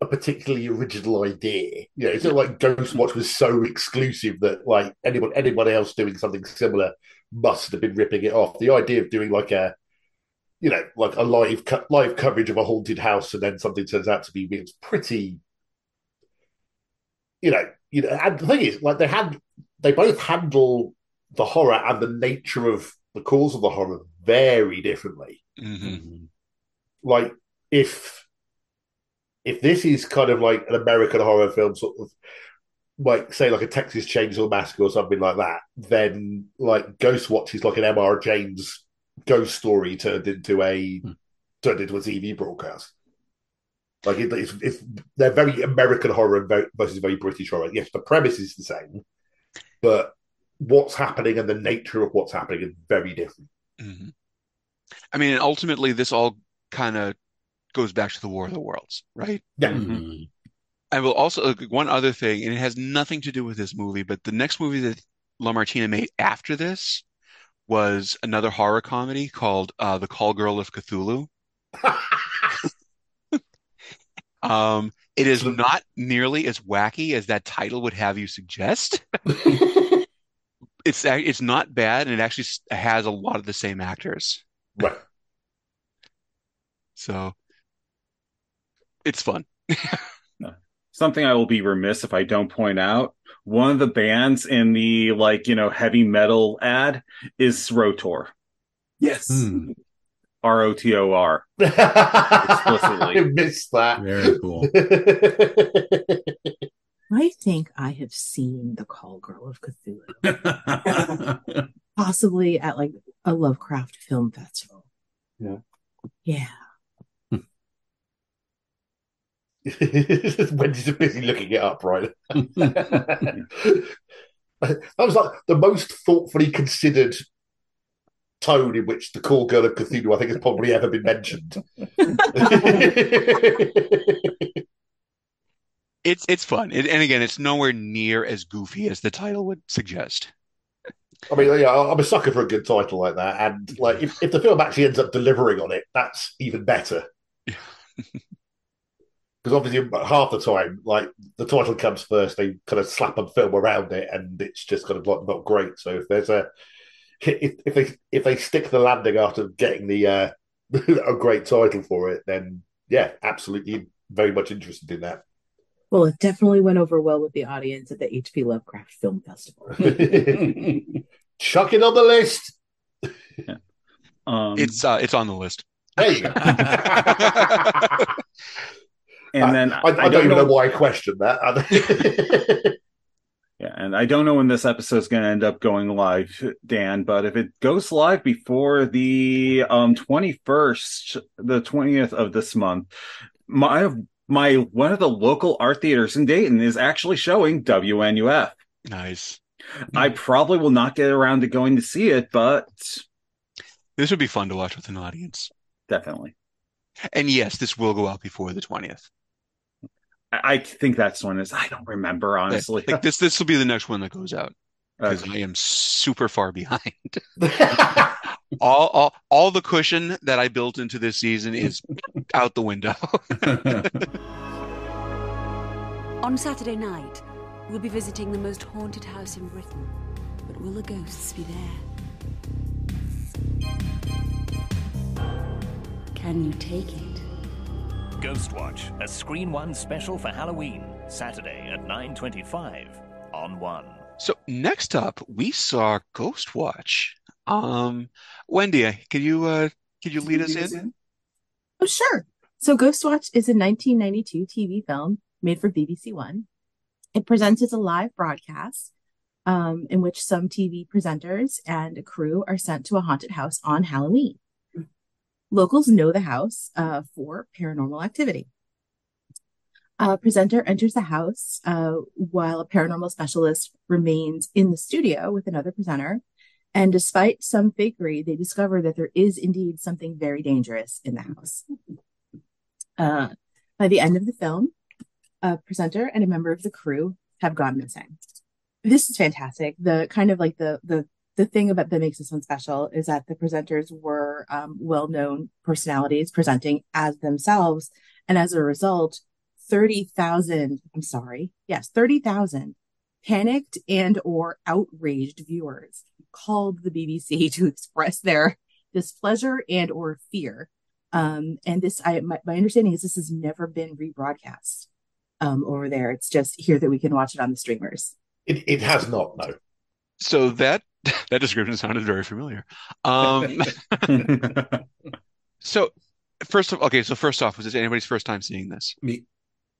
a particularly original idea. You know, it's not like Ghostwatch was so exclusive that like anyone anyone else doing something similar must have been ripping it off. The idea of doing like a you know, like a live co- live coverage of a haunted house and then something turns out to be it's pretty you know, you know, and the thing is, like they had they both handle the horror and the nature of the cause of the horror very differently. Mm-hmm. Like if if this is kind of like an American horror film, sort of like say like a Texas Chainsaw Massacre or something like that, then like Ghostwatch is like an M.R. James ghost story turned into a turned into a TV broadcast. Like it, it's, it's they're very American horror versus very British horror. Yes, the premise is the same, but what's happening and the nature of what's happening is very different. Mm-hmm. I mean, and ultimately, this all kind of goes back to the War of the Worlds, right? Yeah. Mm-hmm. I will also uh, one other thing, and it has nothing to do with this movie, but the next movie that LaMartina made after this was another horror comedy called uh, The Call Girl of Cthulhu. (laughs) um, it is not nearly as wacky as that title would have you suggest. (laughs) it's it's not bad, and it actually has a lot of the same actors. Right. So it's fun. (laughs) Something I will be remiss if I don't point out. One of the bands in the like, you know, heavy metal ad is Rotor. Yes. Hmm. R O T O R. (laughs) Explicitly. I missed that. Very cool. (laughs) I think I have seen the Call Girl of Cthulhu, (laughs) possibly at like a Lovecraft film festival. Yeah. Yeah. (laughs) Wendy's busy looking it up, right? (laughs) that was like the most thoughtfully considered tone in which the call girl of Cthulhu, I think, has probably ever been mentioned. (laughs) it's it's fun, it, and again, it's nowhere near as goofy as the title would suggest. I mean, yeah, I'm a sucker for a good title like that, and like if, if the film actually ends up delivering on it, that's even better. Because obviously, half the time, like the title comes first, they kind of slap a film around it, and it's just kind of like not great. So if there's a if, if they if they stick the landing after getting the uh, (laughs) a great title for it, then yeah, absolutely, very much interested in that. Well, it definitely went over well with the audience at the HP Lovecraft Film Festival. (laughs) Chuck it on the list. Um, It's uh, it's on the list. There (laughs) you go. and then I, I, don't, even know why I questioned that. (laughs) Yeah, and I don't know when this episode is going to end up going live, Dan, but if it goes live before the um 21st, the 20th of this month, my my one of the local art theaters in Dayton is actually showing WNUF. Nice. I probably will not get around to going to see it, but This would be fun to watch with an audience. definitely. And yes, this will go out before the 20th. I, I think that's one is I don't remember honestly. Like this this will be the next one that goes out because I am super far behind. (laughs) (laughs) all, all all the cushion that I built into this season is out the window. (laughs) On Saturday night, we'll be visiting the most haunted house in Britain. But will the ghosts be there? Can you take it? Ghostwatch, a Screen One special for Halloween, Saturday at 9:25 on One. so next up, we saw Ghostwatch. Um, Wendy, could you uh could you lead us in? Oh, sure. So Ghostwatch is a 1992 TV film made for BBC One. It presents as a live broadcast um, in which some TV presenters and a crew are sent to a haunted house on Halloween. Locals know the house uh, for paranormal activity. A presenter enters the house uh, while a paranormal specialist remains in the studio with another presenter. And despite some fakery, they discover that there is indeed something very dangerous in the house. Uh, by the end of the film, a presenter and a member of the crew have gone missing. This is fantastic. The kind of like the the the thing about that makes this one special is that the presenters were um, well-known personalities presenting as themselves, and as a result, thirty thousand. I'm sorry, yes, thirty thousand panicked and or outraged viewers called the BBC (laughs) to express their displeasure and or fear. Um, and this, I my, my understanding is this has never been rebroadcast um, over there. It's just here that we can watch it on the streamers. It, it has not, no. So that (laughs) that description sounded very familiar. (laughs) Um, so first of okay, so first off, was this anybody's first time seeing this? Me.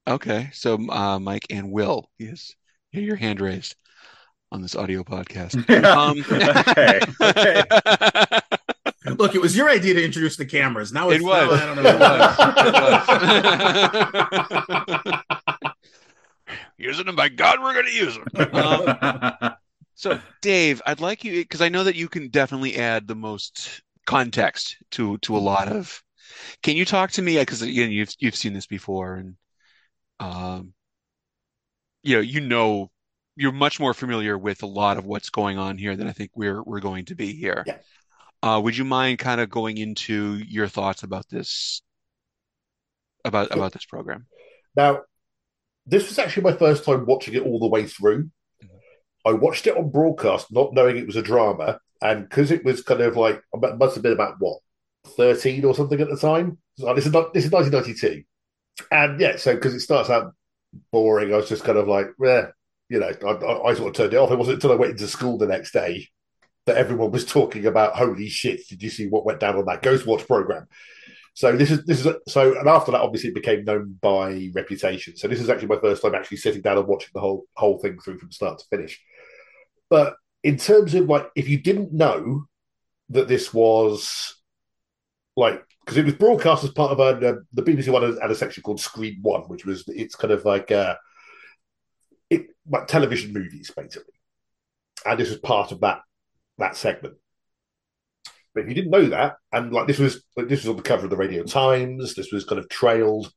Okay, so uh, Mike and Will, yes, hear your hand raised on this audio podcast. (laughs) Um, okay. okay. Look, it was your idea to introduce the cameras. Now it's It was. now I don't know. It was. Using them, by God, we're going to use them. Um, so, Dave, I'd like you because I know that you can definitely add the most context to to a lot of. Can you talk to me? Because again, you've you've seen this before, and um, you know, you know, you're much more familiar with a lot of what's going on here than I think we're we're going to be here. Yeah. Uh, would you mind kind of going into your thoughts about this about about this program? Now, this was actually my first time watching it all the way through. I watched it on broadcast, not knowing it was a drama, and because it was kind of like must have been about what thirteen or something at the time. So this is not this is nineteen ninety two, and yeah, so because it starts out boring, I was just kind of like, yeah, you know, I, I, I sort of turned it off. It wasn't until I went into school the next day that everyone was talking about, holy shit, did you see what went down on that Ghostwatch program? So this is this is so, and after that, obviously, it became known by reputation. So this is actually my first time actually sitting down and watching the whole whole thing through from start to finish. But in terms of like, if you didn't know that this was like, because it was broadcast as part of a, the BBC one had a section called Screen One, which was it's kind of like uh, it like television movies basically, and this was part of that that segment. But if you didn't know that, and like this was this was on the cover of the Radio Times, this was kind of trailed,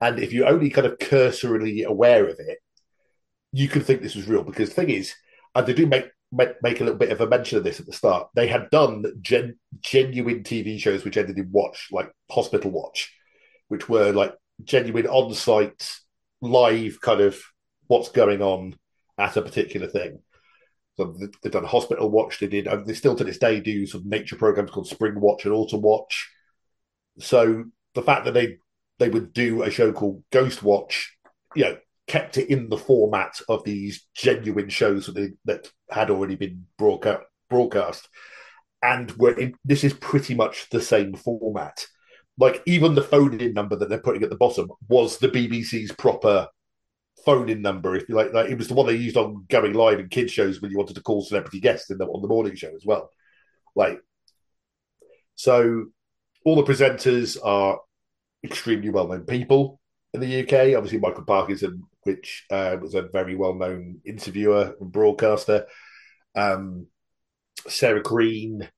and if you're only kind of cursorily aware of it, you could think this was real. Because the thing is, and they do make make, a little bit of a mention of this at the start. They had done gen, genuine TV shows which ended in Watch, like Hospital Watch, which were like genuine on-site, live kind of what's going on at a particular thing. So they've done Hospital Watch. They did. and They still to this day do some nature programs called Spring Watch and Autumn Watch. So the fact that they they would do a show called Ghost Watch, you know, kept it in the format of these genuine shows that that had already been broadcast. broadcast. And were in, this is pretty much the same format. Like even the phone-in number that they're putting at the bottom was the BBC's proper phone-in number, if you like. Like it was the one they used on going live in kids shows when you wanted to call celebrity guests in the, on the morning show as well. Like, so all the presenters are extremely well-known people in the UK. Obviously, Michael Parkinson, which uh, was a very well-known interviewer and broadcaster. Um, Sarah Greene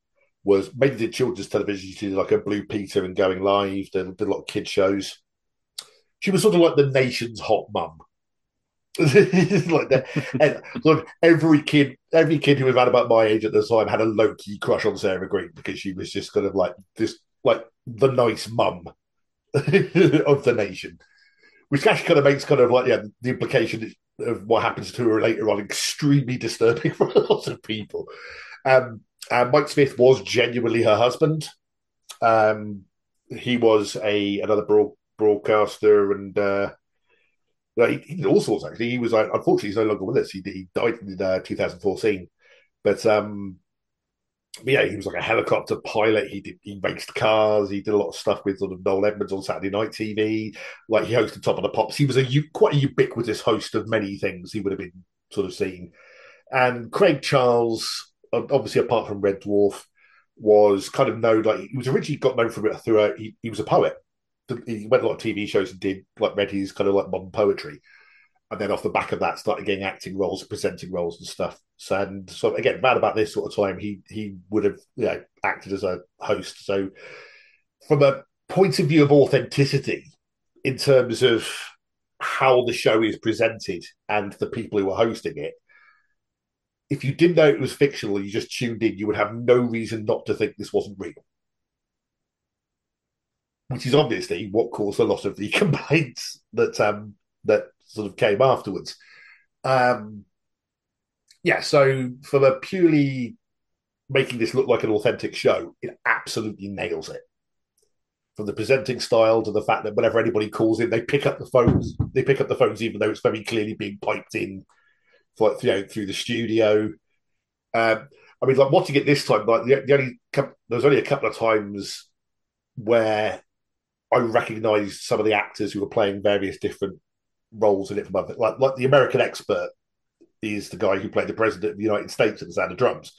was mainly did children's television. She did like a Blue Peter and Going Live. Did, did a lot of kid shows. She was sort of like the nation's hot mum. (laughs) like that. And look, every kid, every kid who was around about my age at the time had a low key crush on Sarah Greene because she was just kind of like this, like the nice mum (laughs) of the nation, which actually kind of makes kind of like yeah the implication of what happens to her later on extremely disturbing (laughs) for a lot of people. Um, and Mike Smith was genuinely her husband. Um, he was a another broad, broadcaster and. Uh, like, he did all sorts actually. He was like, unfortunately, he's no longer with us. He, he died in uh, 2014, but um, but yeah, he was like a helicopter pilot. He did he raced cars. He did a lot of stuff with sort of Noel Edmonds on Saturday Night TV. Like he hosted Top of the Pops. He was a quite a ubiquitous host of many things. He would have been sort of seen. And Craig Charles, obviously apart from Red Dwarf, was kind of known like he was originally got known from it through a, he, he was a poet. He went a lot of TV shows and did like read his kind of like modern poetry, and then off the back of that started getting acting roles, presenting roles and stuff. So and so again, around about this sort of time, he he would have you know acted as a host. So from a point of view of authenticity, in terms of how the show is presented and the people who are hosting it, if you didn't know it was fictional, you just tuned in, you would have no reason not to think this wasn't real. Which is obviously what caused a lot of the (laughs) complaints that um, that sort of came afterwards. Um, yeah, so from a purely making this look like an authentic show, it absolutely nails it. From the presenting style to the fact that whenever anybody calls in, they pick up the phones. They pick up the phones, even though it's very clearly being piped in for, you know, through the studio. Um, I mean, like watching it this time, like the, the only there was only a couple of times where I recognised some of the actors who were playing various different roles in it. From like like the American expert is the guy who played the president of the United States at the Sound of Drums,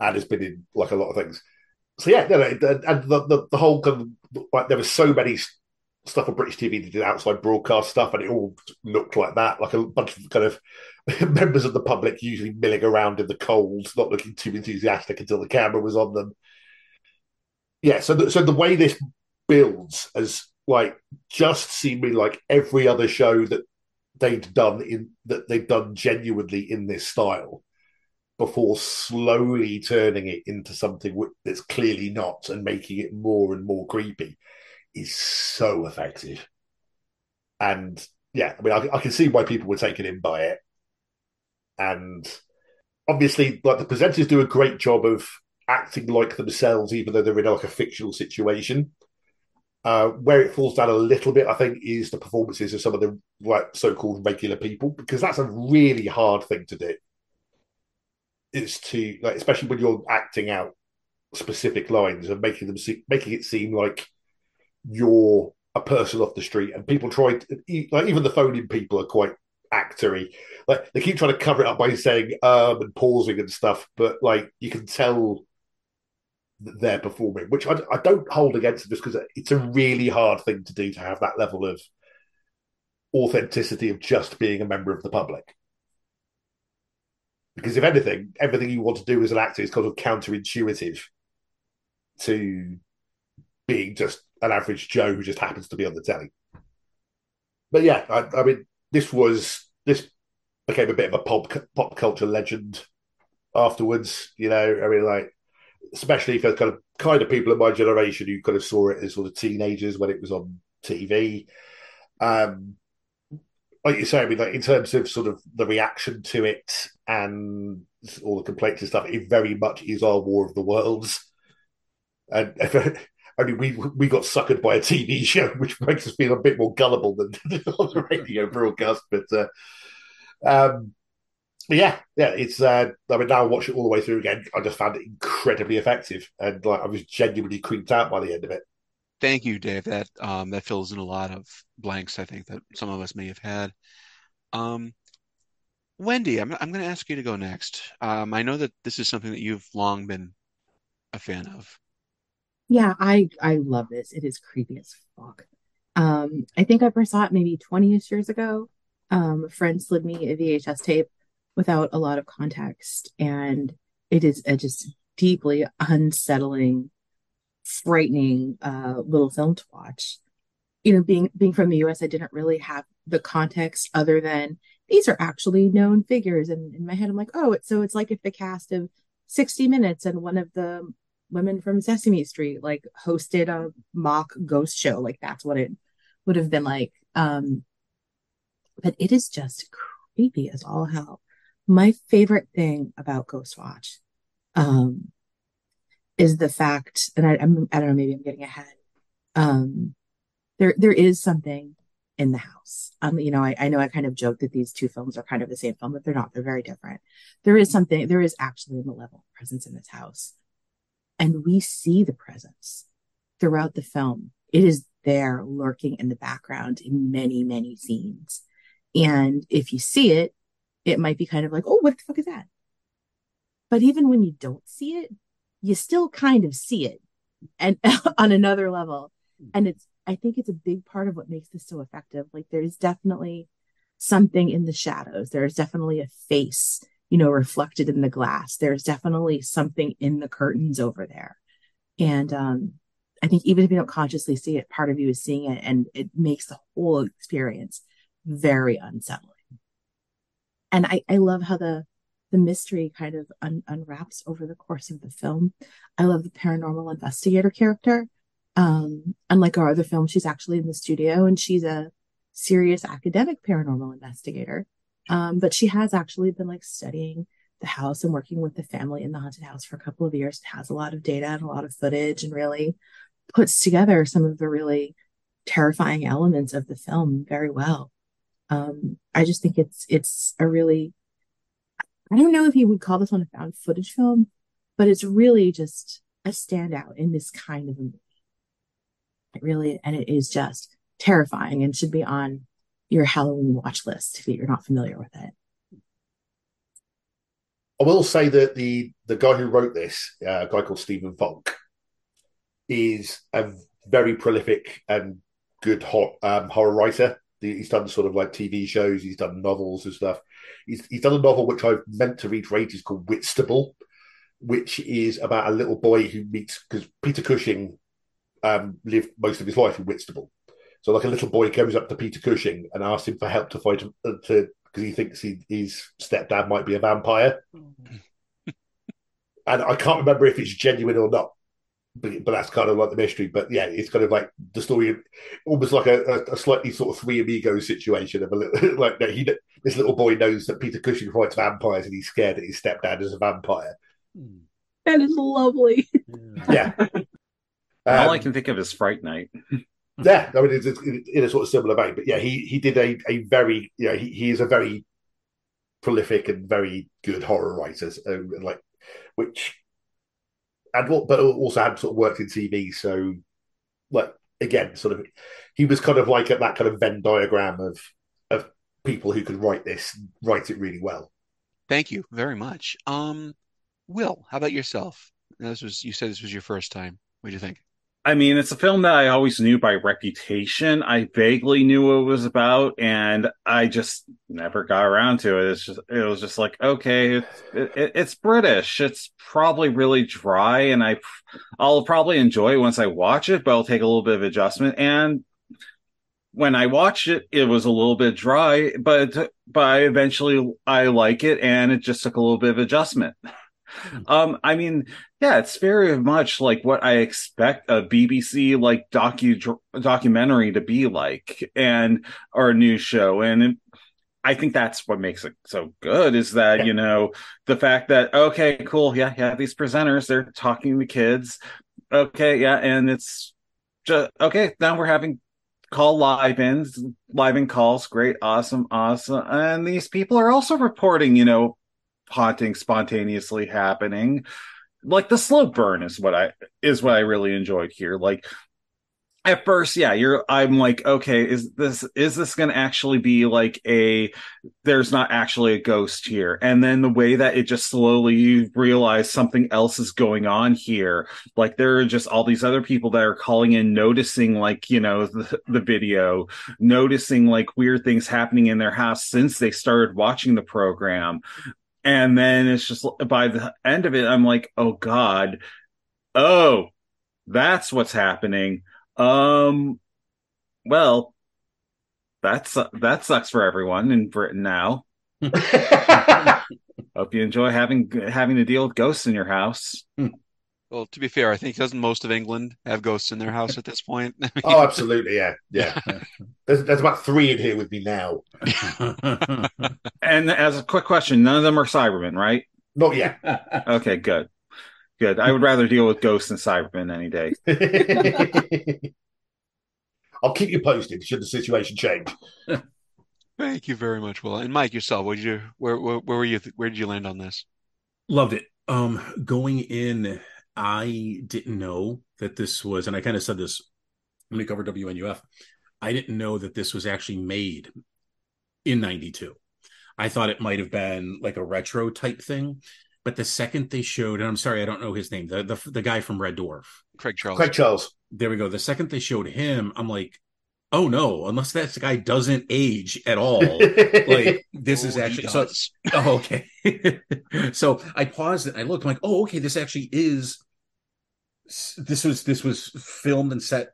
and has been in like a lot of things. So yeah, no, no, and the, the, the whole kind of like there were so many stuff on British TV that did outside broadcast stuff, and it all looked like that, like a bunch of kind of (laughs) members of the public usually milling around in the cold, not looking too enthusiastic until the camera was on them. Yeah, so the, so the way this builds as like just seeming like every other show that they'd done in that they'd done genuinely in this style before slowly turning it into something that's clearly not and making it more and more creepy is so effective. And yeah, I mean, I, I can see why people were taken in by it. And obviously, like the presenters do a great job of acting like themselves, even though they're in like a fictional situation. Uh, where it falls down a little bit, I think, is the performances of some of the like so-called regular people, because that's a really hard thing to do. Is to like, especially when you're acting out specific lines and making them see, making it seem like you're a person off the street, and people try to, like even the phone-in people are quite actory. Like they keep trying to cover it up by saying um and pausing and stuff, but like you can tell they're performing, which I, I don't hold against them just because it's a really hard thing to do to have that level of authenticity of just being a member of the public. Because if anything, everything you want to do as an actor is kind of counterintuitive to being just an average Joe who just happens to be on the telly. But yeah, I, I mean, this was this became a bit of a pop pop culture legend afterwards. You know, I mean, like especially for kind of kind of people in my generation who kind of saw it as sort of teenagers when it was on TV. Um, like you say, I mean, like in terms of sort of the reaction to it and all the complaints and stuff, it very much is our War of the Worlds. And (laughs) I mean, we we got suckered by a TV show, which makes us feel a bit more gullible than on (laughs) the radio broadcast. But, uh, um, yeah, yeah, it's. Uh, I mean, now I watch it all the way through again. I just found it incredibly effective, and like I was genuinely creeped out by the end of it. Thank you, Dave. That um, that fills in a lot of blanks. I think that some of us may have had. Um, Wendy, I'm I'm going to ask you to go next. Um, I know that this is something that you've long been a fan of. Yeah, I I love this. It is creepy as fuck. Um, I think I first saw it maybe 20 years ago. Um, a friend slid me a VHS tape without a lot of context, and it is a just deeply unsettling, frightening uh, little film to watch. You know, being being from the US, I didn't really have the context other than these are actually known figures. And in my head, I'm like, oh, it's so it's like if the cast of 60 Minutes and one of the women from Sesame Street like hosted a mock ghost show. Like that's what it would have been like. Um, but it is just creepy as all hell. My favorite thing about Ghostwatch um, is the fact, and I, I'm, I don't know, maybe I'm getting ahead. Um, there, there is something in the house. Um, you know, I, I know I kind of joked that these two films are kind of the same film, but they're not. They're very different. There is something. There is actually a malevolent presence in this house and we see the presence throughout the film. It is there lurking in the background in many, many scenes. And if you see it, it might be kind of like, oh, what the fuck is that? But even when you don't see it, you still kind of see it and (laughs) on another level. And it's I think it's a big part of what makes this so effective. Like there's definitely something in the shadows. There's definitely a face, you know, reflected in the glass. There's definitely something in the curtains over there. And um I think even if you don't consciously see it, part of you is seeing it and it makes the whole experience very unsettling. And I, I love how the the mystery kind of un- unwraps over the course of the film. I love the paranormal investigator character. Um, unlike our other film, she's actually in the studio and she's a serious academic paranormal investigator. Um, but she has actually been like studying the house and working with the family in the haunted house for a couple of years. It has a lot of data and a lot of footage and really puts together some of the really terrifying elements of the film very well. Um, I just think it's it's a really I don't know if you would call this one a found footage film, but it's really just a standout in this kind of a movie. It really, and it is just terrifying and should be on your Halloween watch list if you're not familiar with it. I will say that the the guy who wrote this, uh, a guy called Stephen Volk, is a very prolific and good hot, um, horror writer. He's done sort of like TV shows, he's done novels and stuff. He's, he's done a novel which I've meant to read for ages called Whitstable, which is about a little boy who meets because Peter Cushing um, lived most of his life in Whitstable. So, like a little boy comes up to Peter Cushing and asks him for help to fight uh, to because he thinks he, his stepdad might be a vampire. and I can't remember if it's genuine or not but, but that's kind of like the mystery. But yeah, it's kind of like the story, almost like a, a slightly sort of three amigos situation of a little (laughs) like no, he this little boy knows that Peter Cushing fights vampires and he's scared that his stepdad is a vampire. That is lovely. Yeah. (laughs) All Um, I can think of is Fright Night. (laughs) yeah, I mean, it's, it's in a sort of similar vein, but yeah, he he did a a very yeah he, he is a very prolific and very good horror writer, um, like which and what but also had sort of worked in TV, so like again, sort of he was kind of like at that kind of Venn diagram of of people who could write this, write it really well. Thank you very much. Um, Will, how about yourself? This was you said this was your first time. What do you think? I mean, it's a film that I always knew by reputation. I vaguely knew what it was about, and I just never got around to it. It's just, it was just like, okay, it's, it, it's British. It's probably really dry, and I, I'll probably enjoy it once I watch it, but I'll take a little bit of adjustment. And when I watched it, it was a little bit dry, but but eventually I like it, and it just took a little bit of adjustment. Um, I mean, yeah, it's very much like what I expect a BBC like docu documentary to be like, and or a news show, and it, I think that's what makes it so good is that you know the fact that okay, cool, yeah, yeah, these presenters they're talking to kids, okay, yeah, and it's just okay. Now we're having call live ins, live in calls, great, awesome, awesome, and these people are also reporting, you know haunting spontaneously happening like the slow burn is what i is what i really enjoyed here. Like at first yeah you're i'm like okay is this is this going to actually be like a there's not actually a ghost here? And then the way that it just slowly you realize something else is going on here. Like there are just all these other people that are calling in noticing like you know the, the video noticing like weird things happening in their house since they started watching the program and then it's just by the end of it i'm like oh god. Oh that's what's happening. Um well that's that sucks for everyone in britain now. (laughs) Hope you enjoy having having to deal with ghosts in your house Well, to be fair, I think doesn't most of England have ghosts in their house at this point? (laughs) I mean, Oh, absolutely, yeah, yeah. there's, there's about three in here with me now. (laughs) and as a quick question none of them are cybermen right Not yet. (laughs) okay good good i would rather deal with ghosts than cybermen any day I'll keep you posted should the situation change. Thank you very much, Will. And Mike, yourself, what did you where where, where were you where did you land on this? Loved it. Um, going in, I didn't know that this was, and I kind of said this when we covered WNUF. I didn't know that this was actually made in '92. I thought it might have been like a retro type thing. But the second they showed, and I'm sorry, I don't know his name, the the, the guy from Red Dwarf, Craig Charles. Craig Charles. There we go. The second they showed him, I'm like, oh no, unless that guy doesn't age at all. (laughs) like this is Oh, he actually so. (laughs) Oh, okay. (laughs) so I paused it. And I looked. I'm like, oh, okay. This actually is. This was this was filmed and set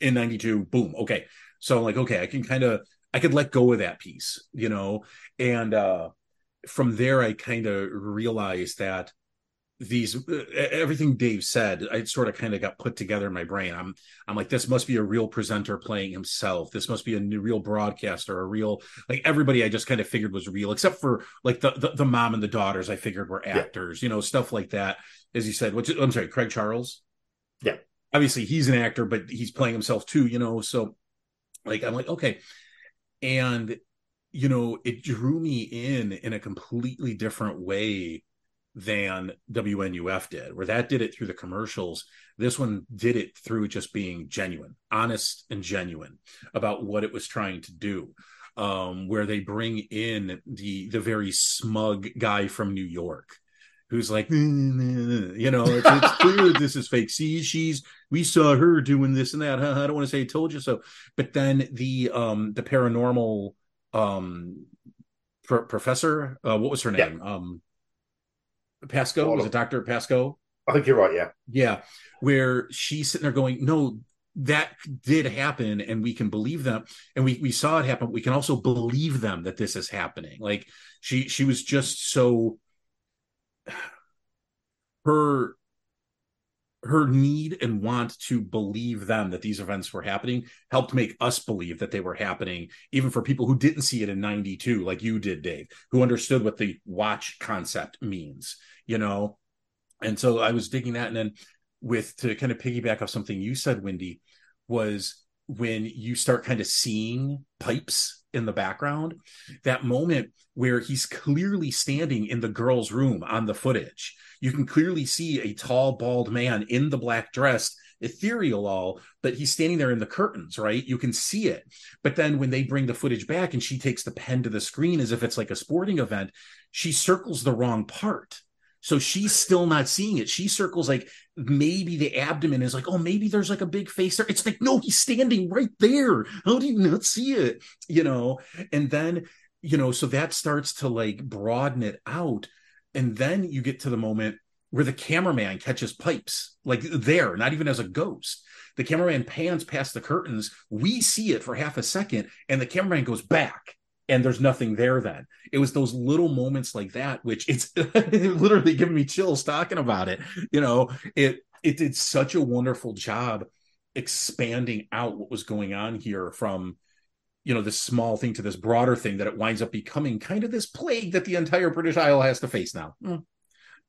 in '92. Boom. Okay. So I'm like, okay, I can kind of I could let go of that piece, you know, and uh from there I kind of realized that these uh, everything Dave said, I sort of kind of got put together in my brain. I'm I'm like, this must be a real presenter playing himself. This must be a new, real broadcaster, a real like everybody. I just kind of figured was real, except for like the the, the mom and the daughters. I figured were actors, you know, stuff like that. As you said, which I'm sorry, Craig Charles. Yeah, obviously he's an actor, but he's playing himself too, you know. So like I'm like, okay, and you know, it drew me in in a completely different way than WNUF did, where that did it through the commercials. This one did it through just being genuine, honest, and genuine about what it was trying to do. Um, where they bring in the the very smug guy from New York, who's like, you know, it's, it's clear (laughs) this is fake. See, she's we saw her doing this and that. Huh? I don't want to say I told you so, but then the um the paranormal um pro- professor, uh, what was her name? Um, Pascoe was it Doctor Pascoe? I think you're right. Yeah, Yeah, where she's sitting there going, "No, that did happen, and we can believe them, and we we saw it happen. We can also believe them that this is happening." Like she she was just so (sighs) her her need and want to believe them that these events were happening helped make us believe that they were happening even for people who didn't see it in 92 like you did dave who understood what the watch concept means you know? And so i was digging that and then with to kind of piggyback off something you said wendy was when you start kind of seeing pipes in the background that moment where he's clearly standing in the girl's room on the footage. You can clearly see a tall bald man in the black dress ethereal all but he's standing there in the curtains right? You can see it. But then when they bring the footage back and she takes the pen to the screen as if it's like a sporting event she circles the wrong part so she's still not seeing it. She circles like maybe the abdomen is like, oh, maybe there's like a big face there. It's like, no, he's standing right there. How do you not see it? You know, and then, you know, so that starts to like broaden it out. And then you get to the moment where the cameraman catches pipes, like there, not even as a ghost. The cameraman pans past the curtains. We see it for half a second, and the cameraman goes back and there's nothing there then. It was those little moments like that which it's (laughs) literally giving me chills talking about it. You know it it did such a wonderful job expanding out what was going on here from you know this small thing to this broader thing that it winds up becoming kind of this plague that the entire british isle has to face now. Mm.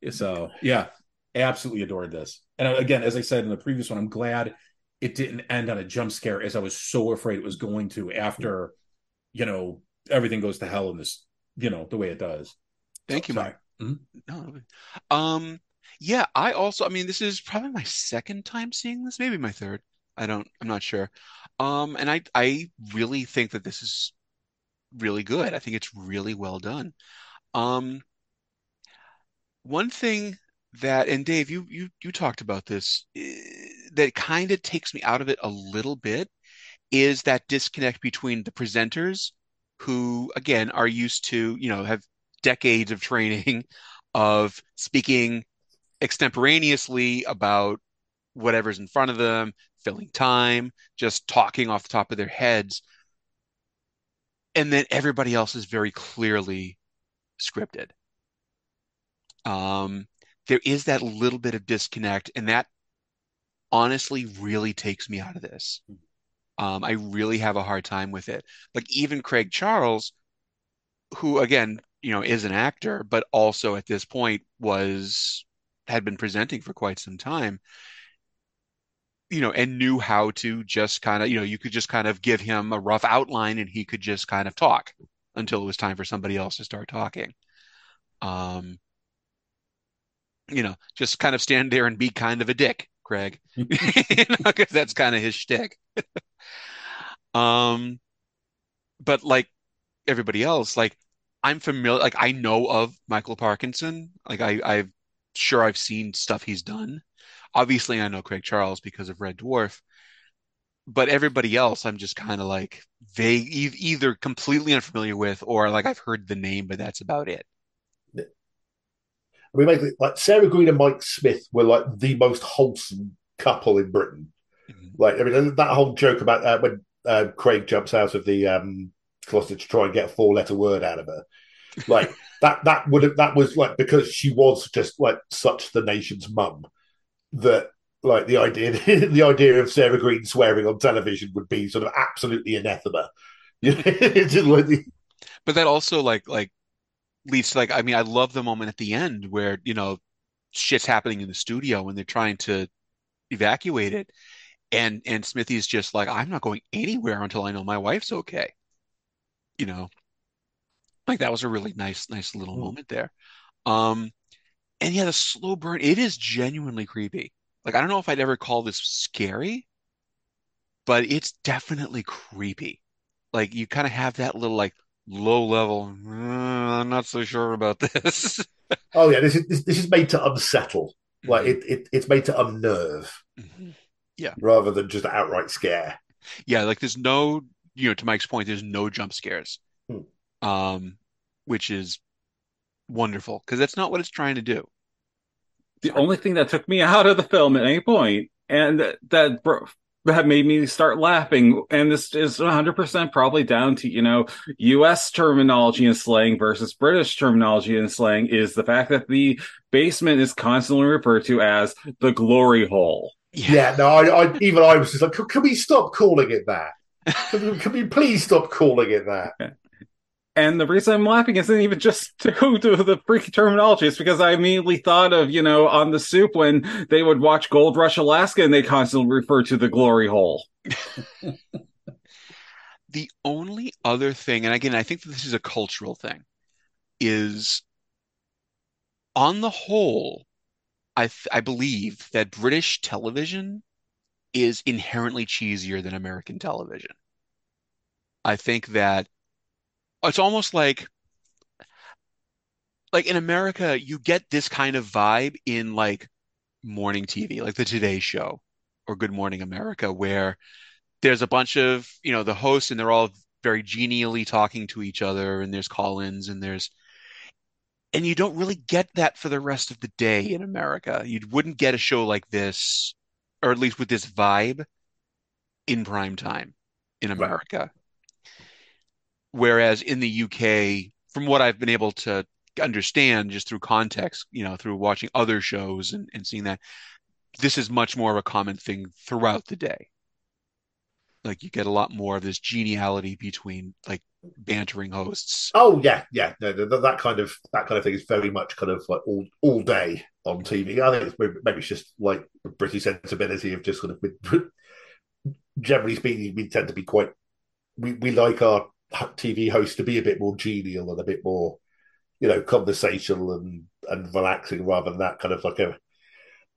So yeah absolutely adored this. And again as i said in the previous one i'm glad it didn't end on a jump scare as i was so afraid it was going to after you know everything goes to hell in this, you know, the way it does. Thank you, Sorry. Mike. No, um, yeah, I also, I mean, this is probably my second time seeing this, maybe my third. I don't, I'm not sure. Um, and I, I really think that this is really good. I think it's really well done. Um, one thing that, and Dave, you, you, you talked about this, eh, that kind of takes me out of it a little bit is that disconnect between the presenters who again are used to you know have decades of training (laughs) of speaking extemporaneously about whatever's in front of them filling time just talking off the top of their heads. And then everybody else is very clearly scripted. Um there is that little bit of disconnect and that honestly really takes me out of this um, I really have a hard time with it. Like even Craig Charles, who again, you know, is an actor, but also at this point was had been presenting for quite some time, you know, and knew how to just kind of, you know, you could just kind of give him a rough outline and he could just kind of talk until it was time for somebody else to start talking. Um, you know, just kind of stand there and be kind of a dick, Craig, (laughs) you know, because that's kind of his shtick. (laughs) Um, but like everybody else, like I'm familiar, like I know of Michael Parkinson. Like I, I'm sure I've seen stuff he's done. Obviously, I know Craig Charles because of Red Dwarf, but everybody else, I'm just kind of like vague, e- either completely unfamiliar with, or like I've heard the name, but that's about it. I mean, basically, like Sarah Greene and Mike Smith were like the most wholesome couple in Britain. Like, I mean, that whole joke about uh, when uh, Craig jumps out of the um, closet to try and get a four-letter word out of her, like (laughs) that. That would have that was like because she was just like such the nation's mum that like the idea (laughs) the idea of Sarah Greene swearing on television would be sort of absolutely anathema. (laughs) It's just like But that also like like leads to like I mean I love the moment at the end where you know shit's happening in the studio when they're trying to evacuate it and and Smithy's just like I'm not going anywhere until I know my wife's okay. You know. Like that was a really nice nice little moment there. Um and yeah the slow burn it is genuinely creepy. Like I don't know if I'd ever call this scary, but it's definitely creepy. Like you kind of have that little like low level "Uh, I'm not so sure about (laughs) this. oh yeah, this is this, this is made to unsettle. Like it, it it's made to unnerve Yeah. rather than just outright scare. Yeah, like there's no, you know, to Mike's point, there's no jump scares. Hmm. Um, which is wonderful because that's not what it's trying to do. The only thing that took me out of the film at any point, and that that, bro- that made me start laughing, and this is 100% probably down to, you know, US terminology and slang versus British terminology and slang, is the fact that the basement is constantly referred to as the glory hole. Yeah, no, I, I even I was just like, can, can we stop calling it that? Can, we- can we please stop calling it that? (laughs) And the reason I'm laughing isn't even just (laughs) due to the freaky terminology. It's because I immediately thought of, you know, on the soup when they would watch Gold Rush Alaska and they constantly refer to the glory hole. (laughs) The only other thing, and again, I think that this is a cultural thing, is on the whole, I th I believe that British television is inherently cheesier than American television. I think that it's almost like like in America, you get this kind of vibe in like morning TV, like the Today Show or Good Morning America, where there's a bunch of, you know, the hosts and they're all very genially talking to each other, and there's call-ins and there's and you don't really get that for the rest of the day in America. You wouldn't get a show like this, or at least with this vibe, in prime time in America. Whereas in the UK, from what I've been able to understand just through context, you know, through watching other shows and, and seeing that, this is much more of a common thing throughout the day. Like you get a lot more of this geniality between like bantering hosts. Oh yeah, yeah, no, th- that kind of that kind of thing is very much kind of like all all day on TV. I think it's maybe, it's just like the British sensibility of just sort of generally speaking, we tend to be quite we, we like our TV hosts to be a bit more genial and a bit more you know conversational and and relaxing rather than that kind of like a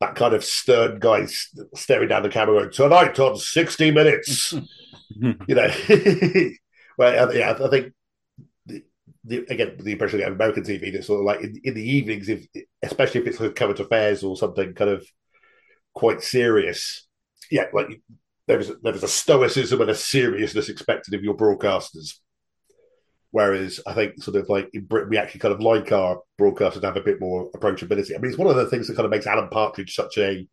that kind of stern guy staring down the camera going tonight on 60 minutes. (laughs) You know? (laughs) Well I- yeah i think the, the, again the impression of american tv that's sort of like in, in the evenings if especially if it's like current affairs or something kind of quite serious yeah like there is there is a stoicism and a seriousness expected of your broadcasters Whereas I think sort of like in Britain, we actually kind of like our broadcasters have a bit more approachability. I mean, it's one of the things that kind of makes Alan Partridge such a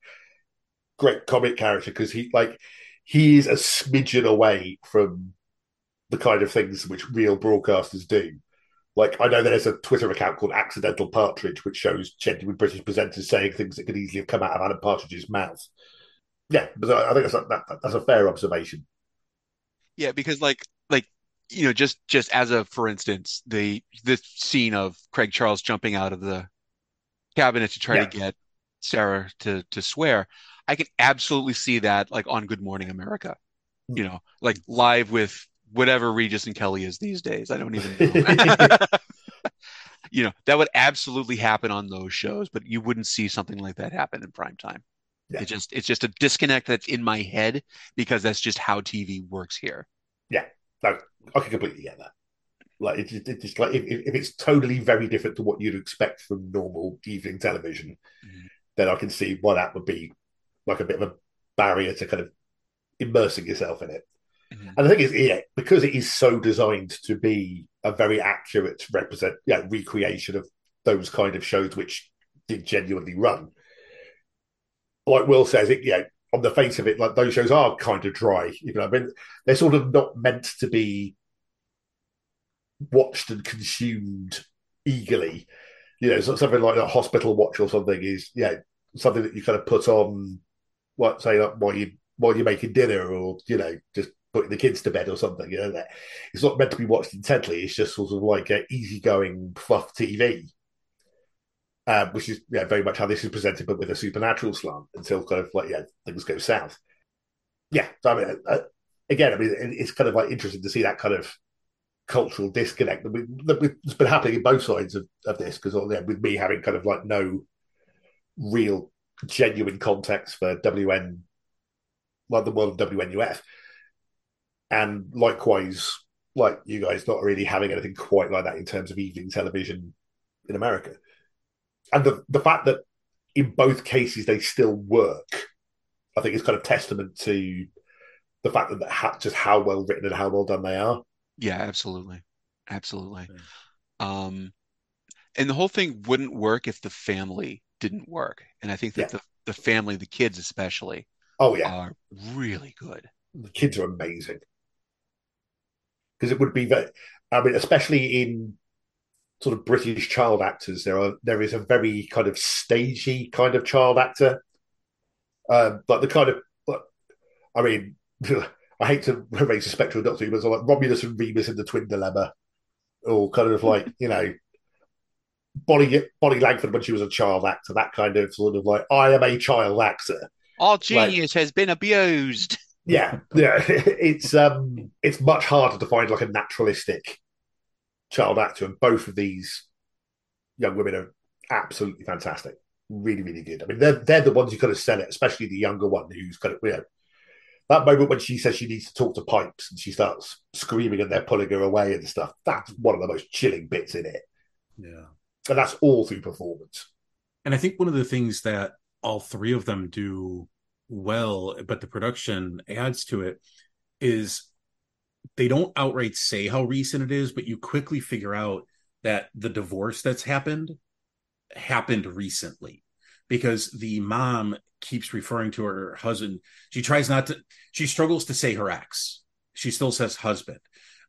great comic character because he like he is a smidgen away from the kind of things which real broadcasters do. Like I know there's a Twitter account called Accidental Partridge, which shows genuine British presenters saying things that could easily have come out of Alan Partridge's mouth. Yeah, but I think that's a, that, that's a fair observation. Yeah, because like you know just just as a for instance the the scene of Craig Charles jumping out of the cabinet to try Yeah. to get Sarah to to swear I can absolutely see that like on Good Morning America you know like live with whatever Regis and Kelly is these days. I don't even know. (laughs) (laughs) You know that would absolutely happen on those shows but you wouldn't see something like that happen in prime time. It just it's just a disconnect that's in my head because that's just how TV works here. Yeah, no, I can completely get that. Like it's just, it's just like if, if it's totally very different to what you'd expect from normal evening television, Mm-hmm. then I can see why that would be like a bit of a barrier to kind of immersing yourself in it. Mm-hmm. And the thing is, yeah, because it is so designed to be a very accurate represent, yeah, recreation of those kind of shows which did genuinely run. Like Will says, it yeah, on the face of it, like those shows are kind of dry. You know, I mean, they're sort of not meant to be watched and consumed eagerly. You know, something like a hospital watch or something is yeah something that you kind of put on, what say like, while you while you're making dinner or you know just putting the kids to bed or something. You know, that it's not meant to be watched intently. It's just sort of like a easygoing fluff TV. Um, which is yeah, very much how this is presented, but with a supernatural slant until kind of like yeah things go south. Yeah, so I mean, uh, again, I mean, it's kind of like interesting to see that kind of cultural disconnect that, has been happening in both sides of, of this because yeah, with me having kind of like no real genuine context for WN, like the world of WNUF, and likewise, like you guys not really having anything quite like that in terms of evening television in America, and the the fact that in both cases they still work, I think is kind of testament to the fact that, that just how well written and how well done they are. Yeah, absolutely. Absolutely. Um, and the whole thing wouldn't work if the family didn't work. And I think that Yeah. the, the family, the kids especially, Oh yeah, are really good. the kids are amazing because it would be very. I mean, especially in sort of British child actors, there are there is a very kind of stagey kind of child actor, um, like the kind of. like, I mean, (laughs) I hate to raise a spectral Doctor Who, but it's like Romulus and Remus in the Twin Dilemma, or kind of like you know. Bonnie Bonnie Langford when she was a child actor, that kind of sort of like I am a child actor. Our genius has been abused. Yeah, yeah. (laughs) It's um, it's much harder to find like a naturalistic child actor, and both of these young women are absolutely fantastic. Really, really good. I mean, they're they're the ones who kind of sell it, especially the younger one who's kind of you know that moment when she says she needs to talk to pipes and she starts screaming and they're pulling her away and stuff. That's one of the most chilling bits in it, Yeah. and that's all through performance. And I think one of the things that all three of them do well, but the production adds to it, is they don't outright say how recent it is, but you quickly figure out that the divorce that's happened happened recently because the mom keeps referring to her husband. She tries not to, she struggles to say her ex. She still says husband.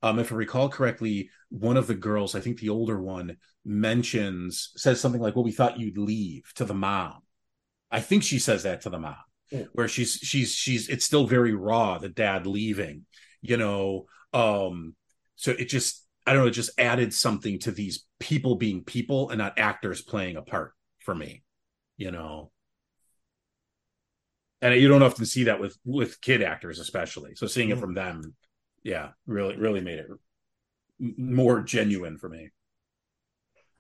Um, if I recall correctly, one of the girls, I think the older one, mentions, says something like, Well, we thought you'd leave to the mom. I think she says that to the mom, Yeah. where she's she's she's it's still very raw, the dad leaving, you know. Um, so it just I don't know, it just added something to these people being people and not actors playing a part for me, you know. And you don't often see that with with kid actors, especially. So seeing it Mm. from them, yeah, really really made it more genuine for me.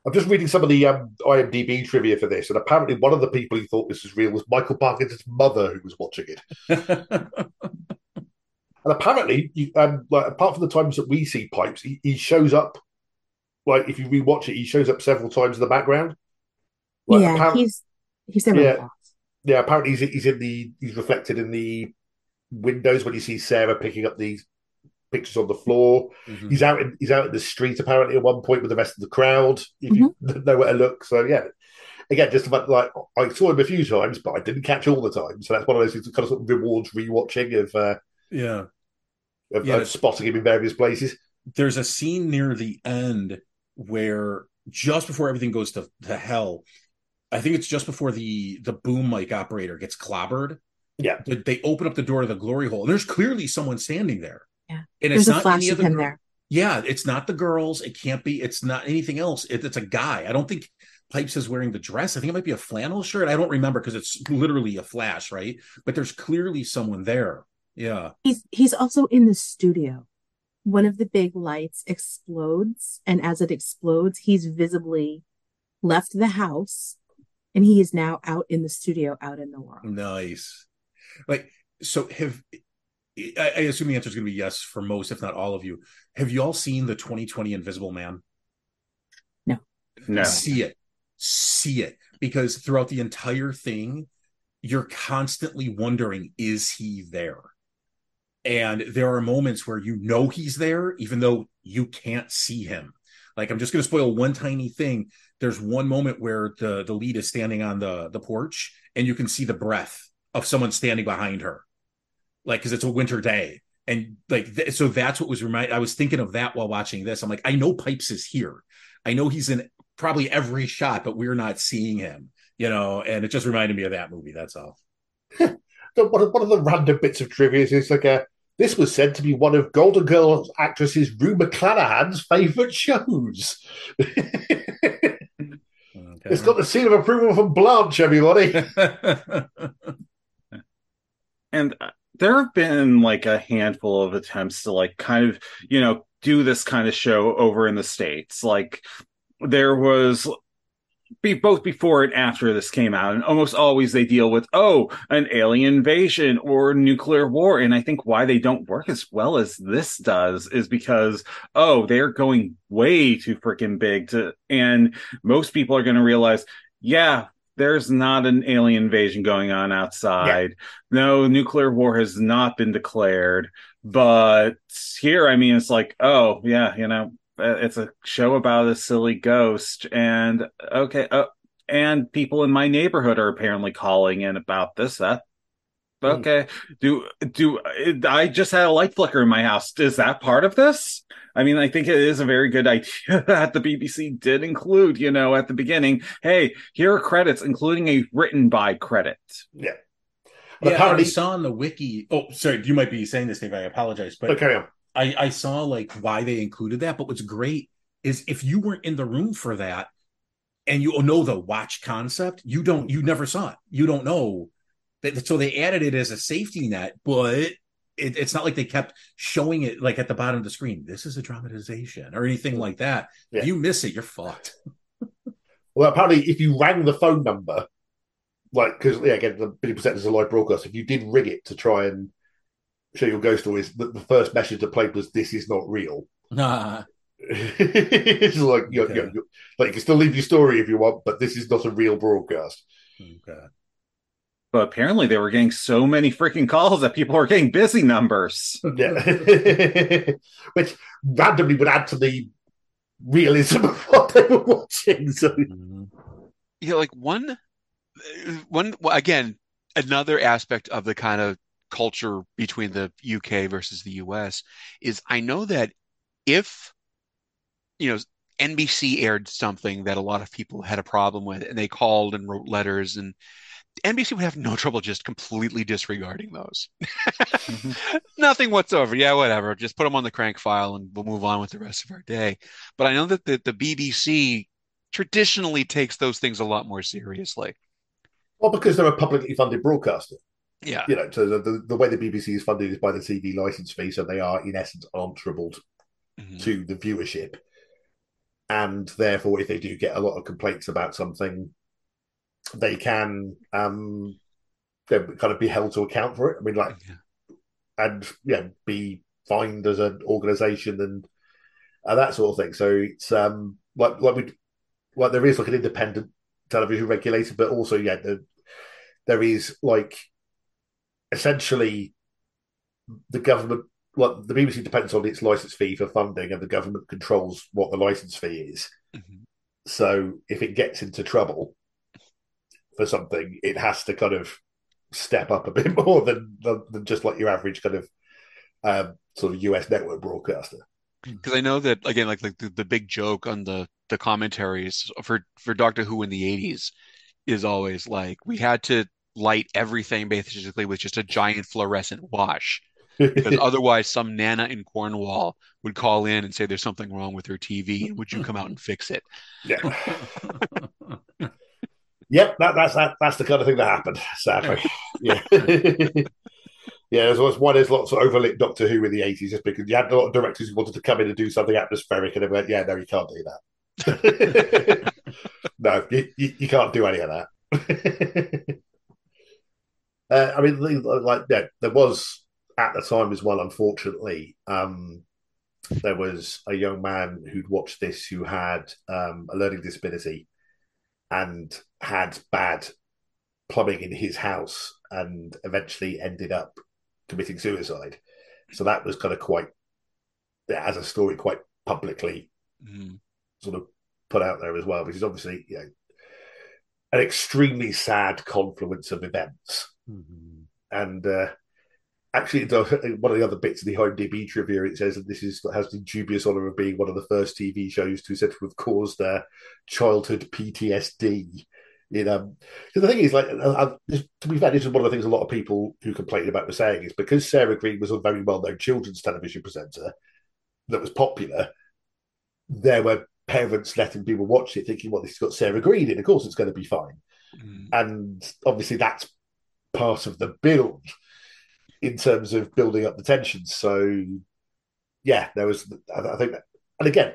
I'm just reading some of the um, IMDb trivia for this, and apparently one of the people who thought this was real was Michael Parkinson's mother, who was watching it. (laughs) And apparently, you, um, like apart from the times that we see Pipes, he, he shows up. Like if you rewatch it, he shows up several times in the background. Like, yeah, apparent- he's he's never Yeah. yeah. Apparently, he's he's in the he's reflected in the windows when you see Sarah picking up these pictures on the floor. Mhm. He's out in he's out in the street apparently at one point with the rest of the crowd. If you (laughs) know where to look, so yeah. Again, just about like I saw him a few times, but I didn't catch all the time. So that's one of those kind of sort of rewards rewatching of uh, Yeah. Of, Yeah. of spotting him in various places. there's a scene near the end where just before everything goes to, to hell i think it's just before the the boom mic operator gets clobbered Yeah. they, they open up the door to the glory hole and there's clearly someone standing there Yeah. and There's it's a not flash any of of him gir- there. yeah it's not the girls it can't be it's not anything else it, it's a guy i don't think pipes is wearing the dress i think it might be a flannel shirt i don't remember because it's literally a flash right but there's clearly someone there yeah He's he's also in the studio. One of the big lights explodes, and as it explodes, he's visibly left the house, and he is now out in the studio, out in the world. Nice. Like so have I, I assume the answer is going to be yes for most, if not all of you. Have you all seen the 2020 Invisible Man? No. No. See it. See it. Because throughout the entire thing, you're constantly wondering, is he there? And there are moments where you know he's there, even though you can't see him. Like I'm just going to spoil one tiny thing. There's one moment where the the lead is standing on the the porch, and you can see the breath of someone standing behind her, like because it's a winter day, and like th- so that's what was remind. I was thinking of that while watching this. I'm like, I know Pipes is here. I know he's in probably every shot, but we're not seeing him. You know, and it just reminded me of that movie. That's all. (laughs) One of, one of the random bits of trivia is like a this was said to be one of Golden Girls actresses Rue McClanahan's favourite shows. (laughs) It's got the seal of approval from Blanche, everybody. (laughs) and uh, there have been like a handful of attempts to like kind of you know do this kind of show over in the states like there was be both before and after this came out and almost always they deal with oh an alien invasion or nuclear war and i think why they don't work as well as this does is because oh they're going way too freaking big to and most people are going to realize yeah there's not an alien invasion going on outside. No nuclear war has not been declared. But here, I mean, it's like, oh, yeah, you know, it's a show about a silly ghost. And okay, uh, and people in my neighborhood are apparently calling in about this. That okay do do i just had a light flicker in my house is that part of this i mean i think it is a very good (laughs) idea that the bbc did include you know at the beginning hey here are credits including a written by credit yeah But yeah, apparently, I saw on the wiki. Oh, sorry, you might be saying this, Dave. I apologize, but okay. I, I saw like why they included that. But what's great is if you weren't in the room for that, and you know the watch concept, you don't, you never saw it. You don't know so they added it as a safety net, but it, it's not like they kept showing it like at the bottom of the screen. This is a dramatization or anything like that. Yeah. If you miss it, you're fucked. (laughs) well, apparently, if you rang the phone number, like because yeah, again, the Billy Presents is a live broadcast. If you did ring it to try and show your ghost stories, the, the first message that played was "This is not real." Nah. (laughs) it's like you're, okay. you're, you're, like you can still leave your story if you want, but this is not a real broadcast. Okay but apparently they were getting so many freaking calls that people were getting busy numbers. Yeah. (laughs) Which randomly would add to the realism of what they were watching. So mm-hmm. yeah, like one one again, another aspect of the kind of culture between the UK versus the US is I know that if you know NBC aired something that a lot of people had a problem with and they called and wrote letters and NBC would have no (laughs) trouble just completely disregarding those. mm-hmm. (laughs) Nothing whatsoever. Yeah, whatever. Just put them on the crank file and we'll move on with the rest of our day. But I know that the, the BBC traditionally takes those things a lot more seriously. Well, because they're a publicly funded broadcaster. Yeah. You know, so the, the, the way the BBC is funded is by the TV license fee, so they are in essence answerable mm-hmm. to the viewership. And therefore, if they do get a lot of complaints about something, they can um, kind of be held to account for it. I mean, like, yeah. and yeah, be fined as an organisation and and that sort of thing. So it's um like like we like there is like an independent television regulator, but also yeah, the, there is like essentially the government. Well, the BBC depends on its license fee for funding, and the government controls what the license fee is. Mm-hmm. So if it gets into trouble, for something, it has to kind of step up a (laughs) bit more than than just like your average kind of um, sort of US network broadcaster. Because I know that again, like like the, the big joke on the the commentaries for for Doctor Who in the eighties is always like we had to light everything basically with just a giant fluorescent wash (laughs) because otherwise some nana in cornwall would call in and say there's something wrong with her tv would you come out and fix it yeah Yep, that, that's that, that's the kind of thing that happened. Sadly, (laughs) yeah, (laughs) yeah. There was one is lots of overlooked Doctor Who in the eighties, just because you had a lot of directors who wanted to come in and do something atmospheric, and they went, "Yeah, no, you can't do that. no, you, you, you, can't do any of that." Uh, I mean, like, yeah, there was at the time as well, unfortunately, um, there was a young man who'd watched this who had um, a learning disability and had bad plumbing in his house and eventually ended up committing suicide. So that was kind of quite, as a story, quite publicly Mhm. sort of put out there as well, which is obviously, you know, an extremely sad confluence of events. And uh, actually, one of the other bits of the IMDb trivia, it says that this is has the dubious honor of being one of the first TV shows to said to have caused uh, childhood PTSD. You know, the thing is, like, uh, this- to be fair, this is one of the things a lot of people who complain about were saying is because Sarah Greene was a very well-known children's television presenter that was popular. There were parents letting people watch it, thinking, "Well, this has got Sarah Greene in. Of course, it's going to be fine." And obviously, that's part of the build in terms of building up the tension. So, yeah, there was. I think that, and again,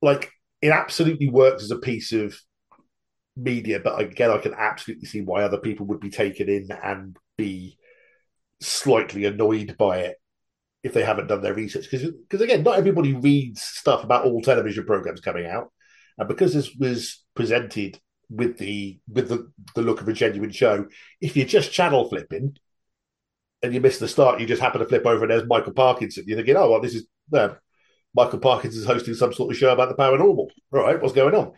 like it absolutely works as a piece of media, but again, I can absolutely see why other people would be taken in and be slightly annoyed by it if they haven't done their research. Because again, not everybody reads stuff about all television programs coming out, and because this was presented with the with the, the look of a genuine show, if you're just channel flipping and you miss the start, you just happen to flip over and there's Michael Parkinson. You're thinking, oh well, this is uh, Michael Parkinson's hosting some sort of show about the paranormal. All right, what's going on?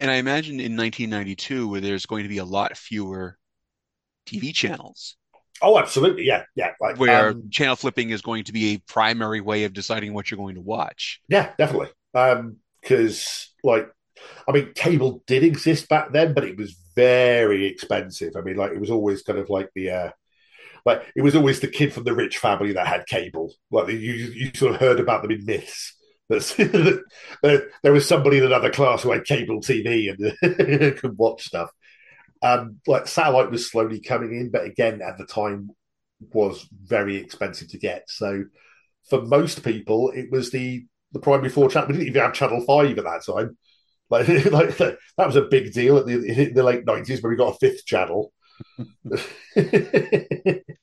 And I imagine in 1992, where there's going to be a lot fewer TV channels, Oh, absolutely, yeah, yeah. Like, where um, channel flipping is going to be a primary way of deciding what you're going to watch. Yeah, definitely. Because, like, I mean, cable did exist back then, but it was very expensive. I mean, like, it was always kind of like the, uh, like, it was always the kid from the rich family that had cable. Like, you you sort of heard about them in myths. (laughs) There, there was somebody in another class who had cable TV and (laughs) could watch stuff. Um, like satellite was slowly coming in, but again, at the time, was very expensive to get. So, for most people, it was the the primary four channel. We didn't even have Channel Five at that time. Like, (laughs) like that was a big deal at the, in the late nineties when we got a fifth channel. (laughs)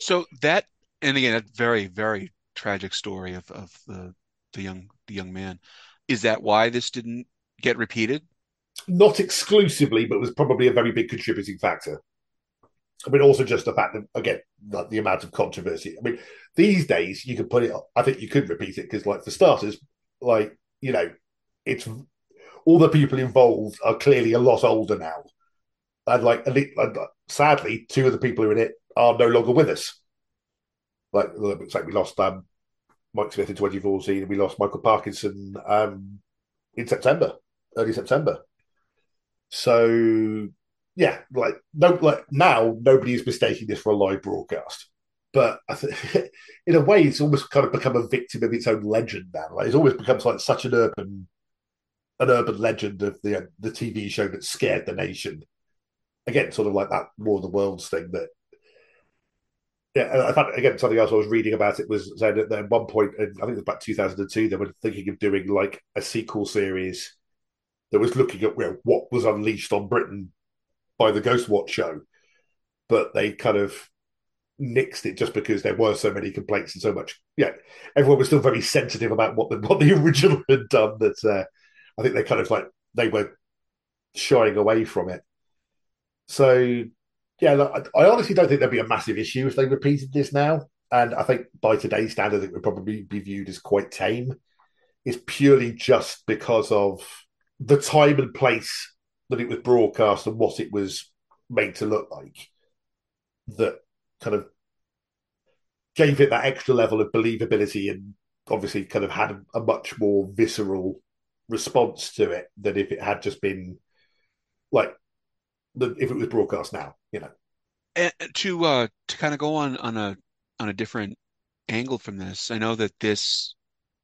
So that, and again, a very, very tragic story of, of the the young the young man. Is that why this didn't get repeated? Not exclusively, but was probably a very big contributing factor. I mean, also just the fact that again, like the amount of controversy. I mean, these days you could put it. I think you could repeat it because, like, for starters, like you know, it's all the people involved are clearly a lot older now, and like, and, uh, sadly, two of the people who are in it are no longer with us. Like, it's like we lost um, Mike Smith in 2014, and we lost Michael Parkinson um, in September, early September. So yeah, like no, like now nobody is mistaking this for a live broadcast. But I (laughs) in a way, it's almost kind of become a victim of its own legend now. Like it's always becomes like such an urban, an urban legend of the the TV show that scared the nation. Again, sort of like that War of the Worlds thing that. Yeah, I found again something else I was reading about it was saying that at one point, in, I think it was about 2002, they were thinking of doing like a sequel series that was looking at you know, what was unleashed on Britain by the Ghostwatch show, but they kind of nixed it just because there were so many complaints and so much. Yeah, everyone was still very sensitive about what the what the (laughs) original had done. That uh, I think they kind of like they were shying away from it. So yeah, I honestly don't think there'd be a massive issue if they repeated this now. And I think by today's standards, it would probably be viewed as quite tame. It's purely just because of the time and place that it was broadcast and what it was made to look like that kind of gave it that extra level of believability and obviously kind of had a much more visceral response to it than if it had just been like the, if it was broadcast now, you know. And to uh to kind of go on on a on a different angle from this, I know that this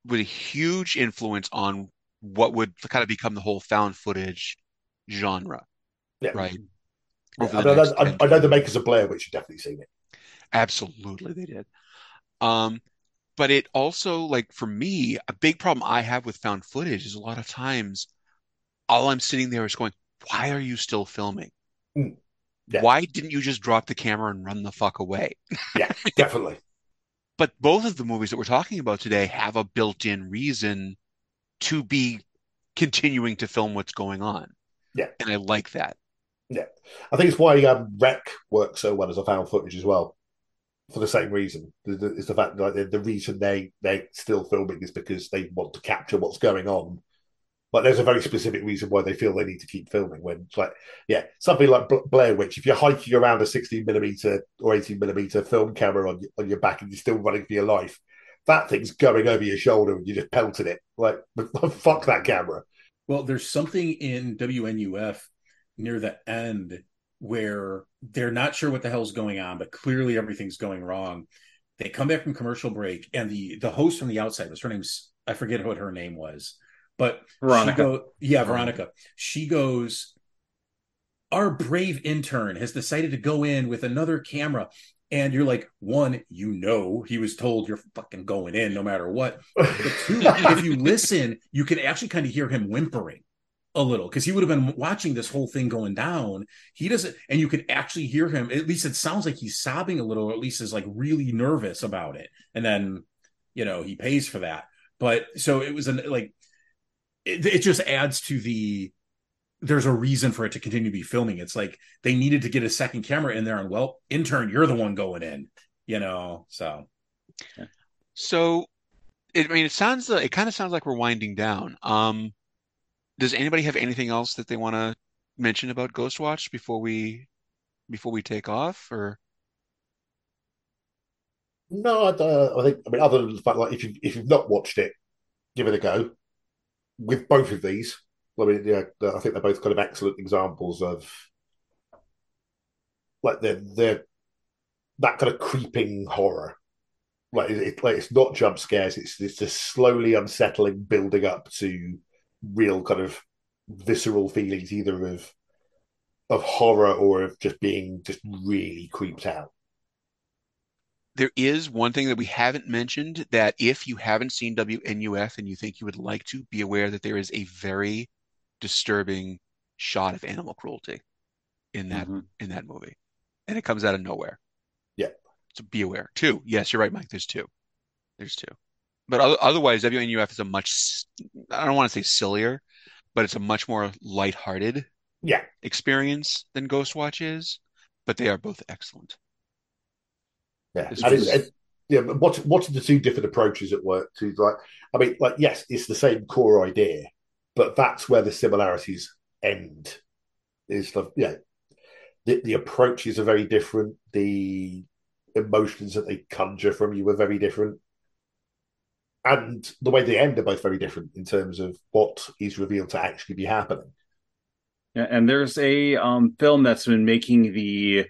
was a huge influence on what would kind of become the whole found footage genre, Yeah. right? Yeah, I, know, I, I know the makers of Blair Witch have definitely seen it. Absolutely, they did. Um, but it also, like for me, a big problem I have with found footage is a lot of times all I'm sitting there is going, why are you still filming? Mm. Yeah. Why didn't you just drop the camera and run the fuck away? (laughs) Yeah, definitely. but both of the movies that we're talking about today have a built-in reason to be continuing to film what's going on. Yeah. And I like that. Yeah. I think it's why um, Rec works so well as a found footage as well. For the same reason, it's the fact that like, the reason they they're still filming is because they want to capture what's going on. But there's a very specific reason why they feel they need to keep filming. When it's like, yeah, something like Blair Witch, if you're hiking around a 16 millimeter or 18 millimeter film camera on on your back and you're still running for your life, that thing's going over your shoulder and you just pelted it. Like, (laughs) fuck that camera. Well, there's something in WNUF near the end where they're not sure what the hell's going on, but clearly everything's going wrong. They come back from commercial break, and the the host from the outside was her name's I forget what her name was, but Veronica. Go, yeah, Veronica. She goes, our brave intern has decided to go in with another camera. And you're like, one, you know, he was told you're fucking going in no matter what. But two, if you (laughs) listen, you can actually kind of hear him whimpering a little because he would have been watching this whole thing going down. He doesn't, and you can actually hear him. At least it sounds like he's sobbing a little, or at least is like really nervous about it. And then, you know, he pays for that. But so it was an like, it, it just adds to the. There's a reason for it to continue to be filming. It's like they needed to get a second camera in there, and well, intern, you're the one going in, you know. So, so, it, I mean, it sounds it kind of sounds like we're winding down. Um, does anybody have anything else that they want to mention about Ghostwatch before we before we take off or? No I, uh, I think i mean other than the fact like if you if you've not watched it give it a go. With both of these i mean yeah i think they're both kind of excellent examples of like they're they're that kind of creeping horror. Like, it, like it's not jump scares it's it's just slowly unsettling building up to real kind of visceral feelings either of of horror or of just being just really creeped out. There is one thing that we haven't mentioned that if you haven't seen WNUF and you think you would like to be aware that there is a very disturbing shot of animal cruelty in that mm-hmm. in that movie. And it comes out of nowhere. Yeah. So be aware. Two. Yes you're right mike. There's two. There's two but otherwise, WNUF is a much I don't want to say sillier, but it's a much more lighthearted yeah experience than Ghostwatch is. But they are both excellent. Yeah, and it's, it, yeah. But watching the two different approaches at work to like, I mean, like yes, it's the same core idea, but that's where the similarities end. Is the yeah, the, the approaches are very different. The emotions that they conjure from you are very different and the way they end are both very different in terms of what is revealed to actually be happening. Yeah, and there's a um, film that's been making the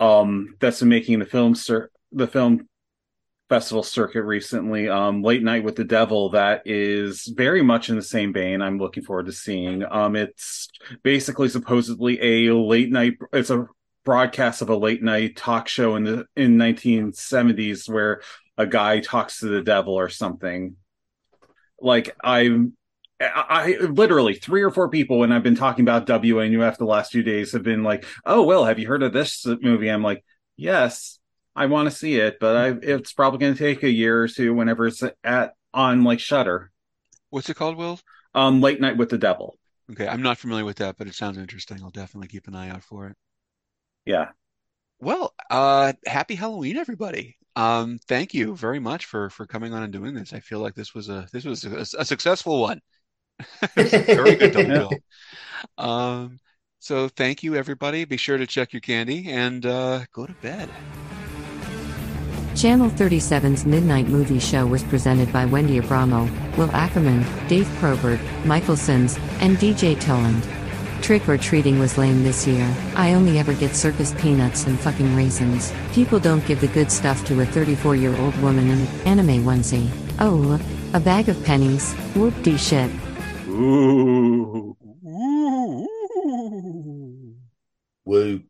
um, that's been making the film cir- the film festival circuit recently. Um, Late Night with the Devil that is very much in the same vein. I'm looking forward to seeing. Um, it's basically supposedly a late night. It's a broadcast of a late night talk show in the in 1970s where a guy talks to the devil or something. Like I'm I, I literally three or four people when I've been talking about WNUF the last few days have been like, "Oh, well, have you heard of this movie?" I'm like, "Yes, I want to see it, but I, it's probably going to take a year or two whenever it's at on like Shudder." What's it called, Will? Um, Late Night with the Devil. Okay, I'm not familiar with that, but it sounds interesting. I'll definitely keep an eye out for it. Yeah. Well, uh, happy Halloween, everybody. Um, thank you very much for for coming on and doing this. I feel like this was a this was a, a successful one. (laughs) very good double (laughs) bill. Um, so thank you, everybody. Be sure to check your candy and uh, go to bed. Channel 37's Midnight Movie Show was presented by Wendy Abramo, Will Ackerman, Dave Probert, Michael Sims, and DJ Toland. Trick or treating was lame this year. I only ever get circus peanuts and fucking raisins. People don't give the good stuff to a 34 year old woman in an anime onesie. Oh, a bag of pennies. Whoop de shit. Ooh. Woo.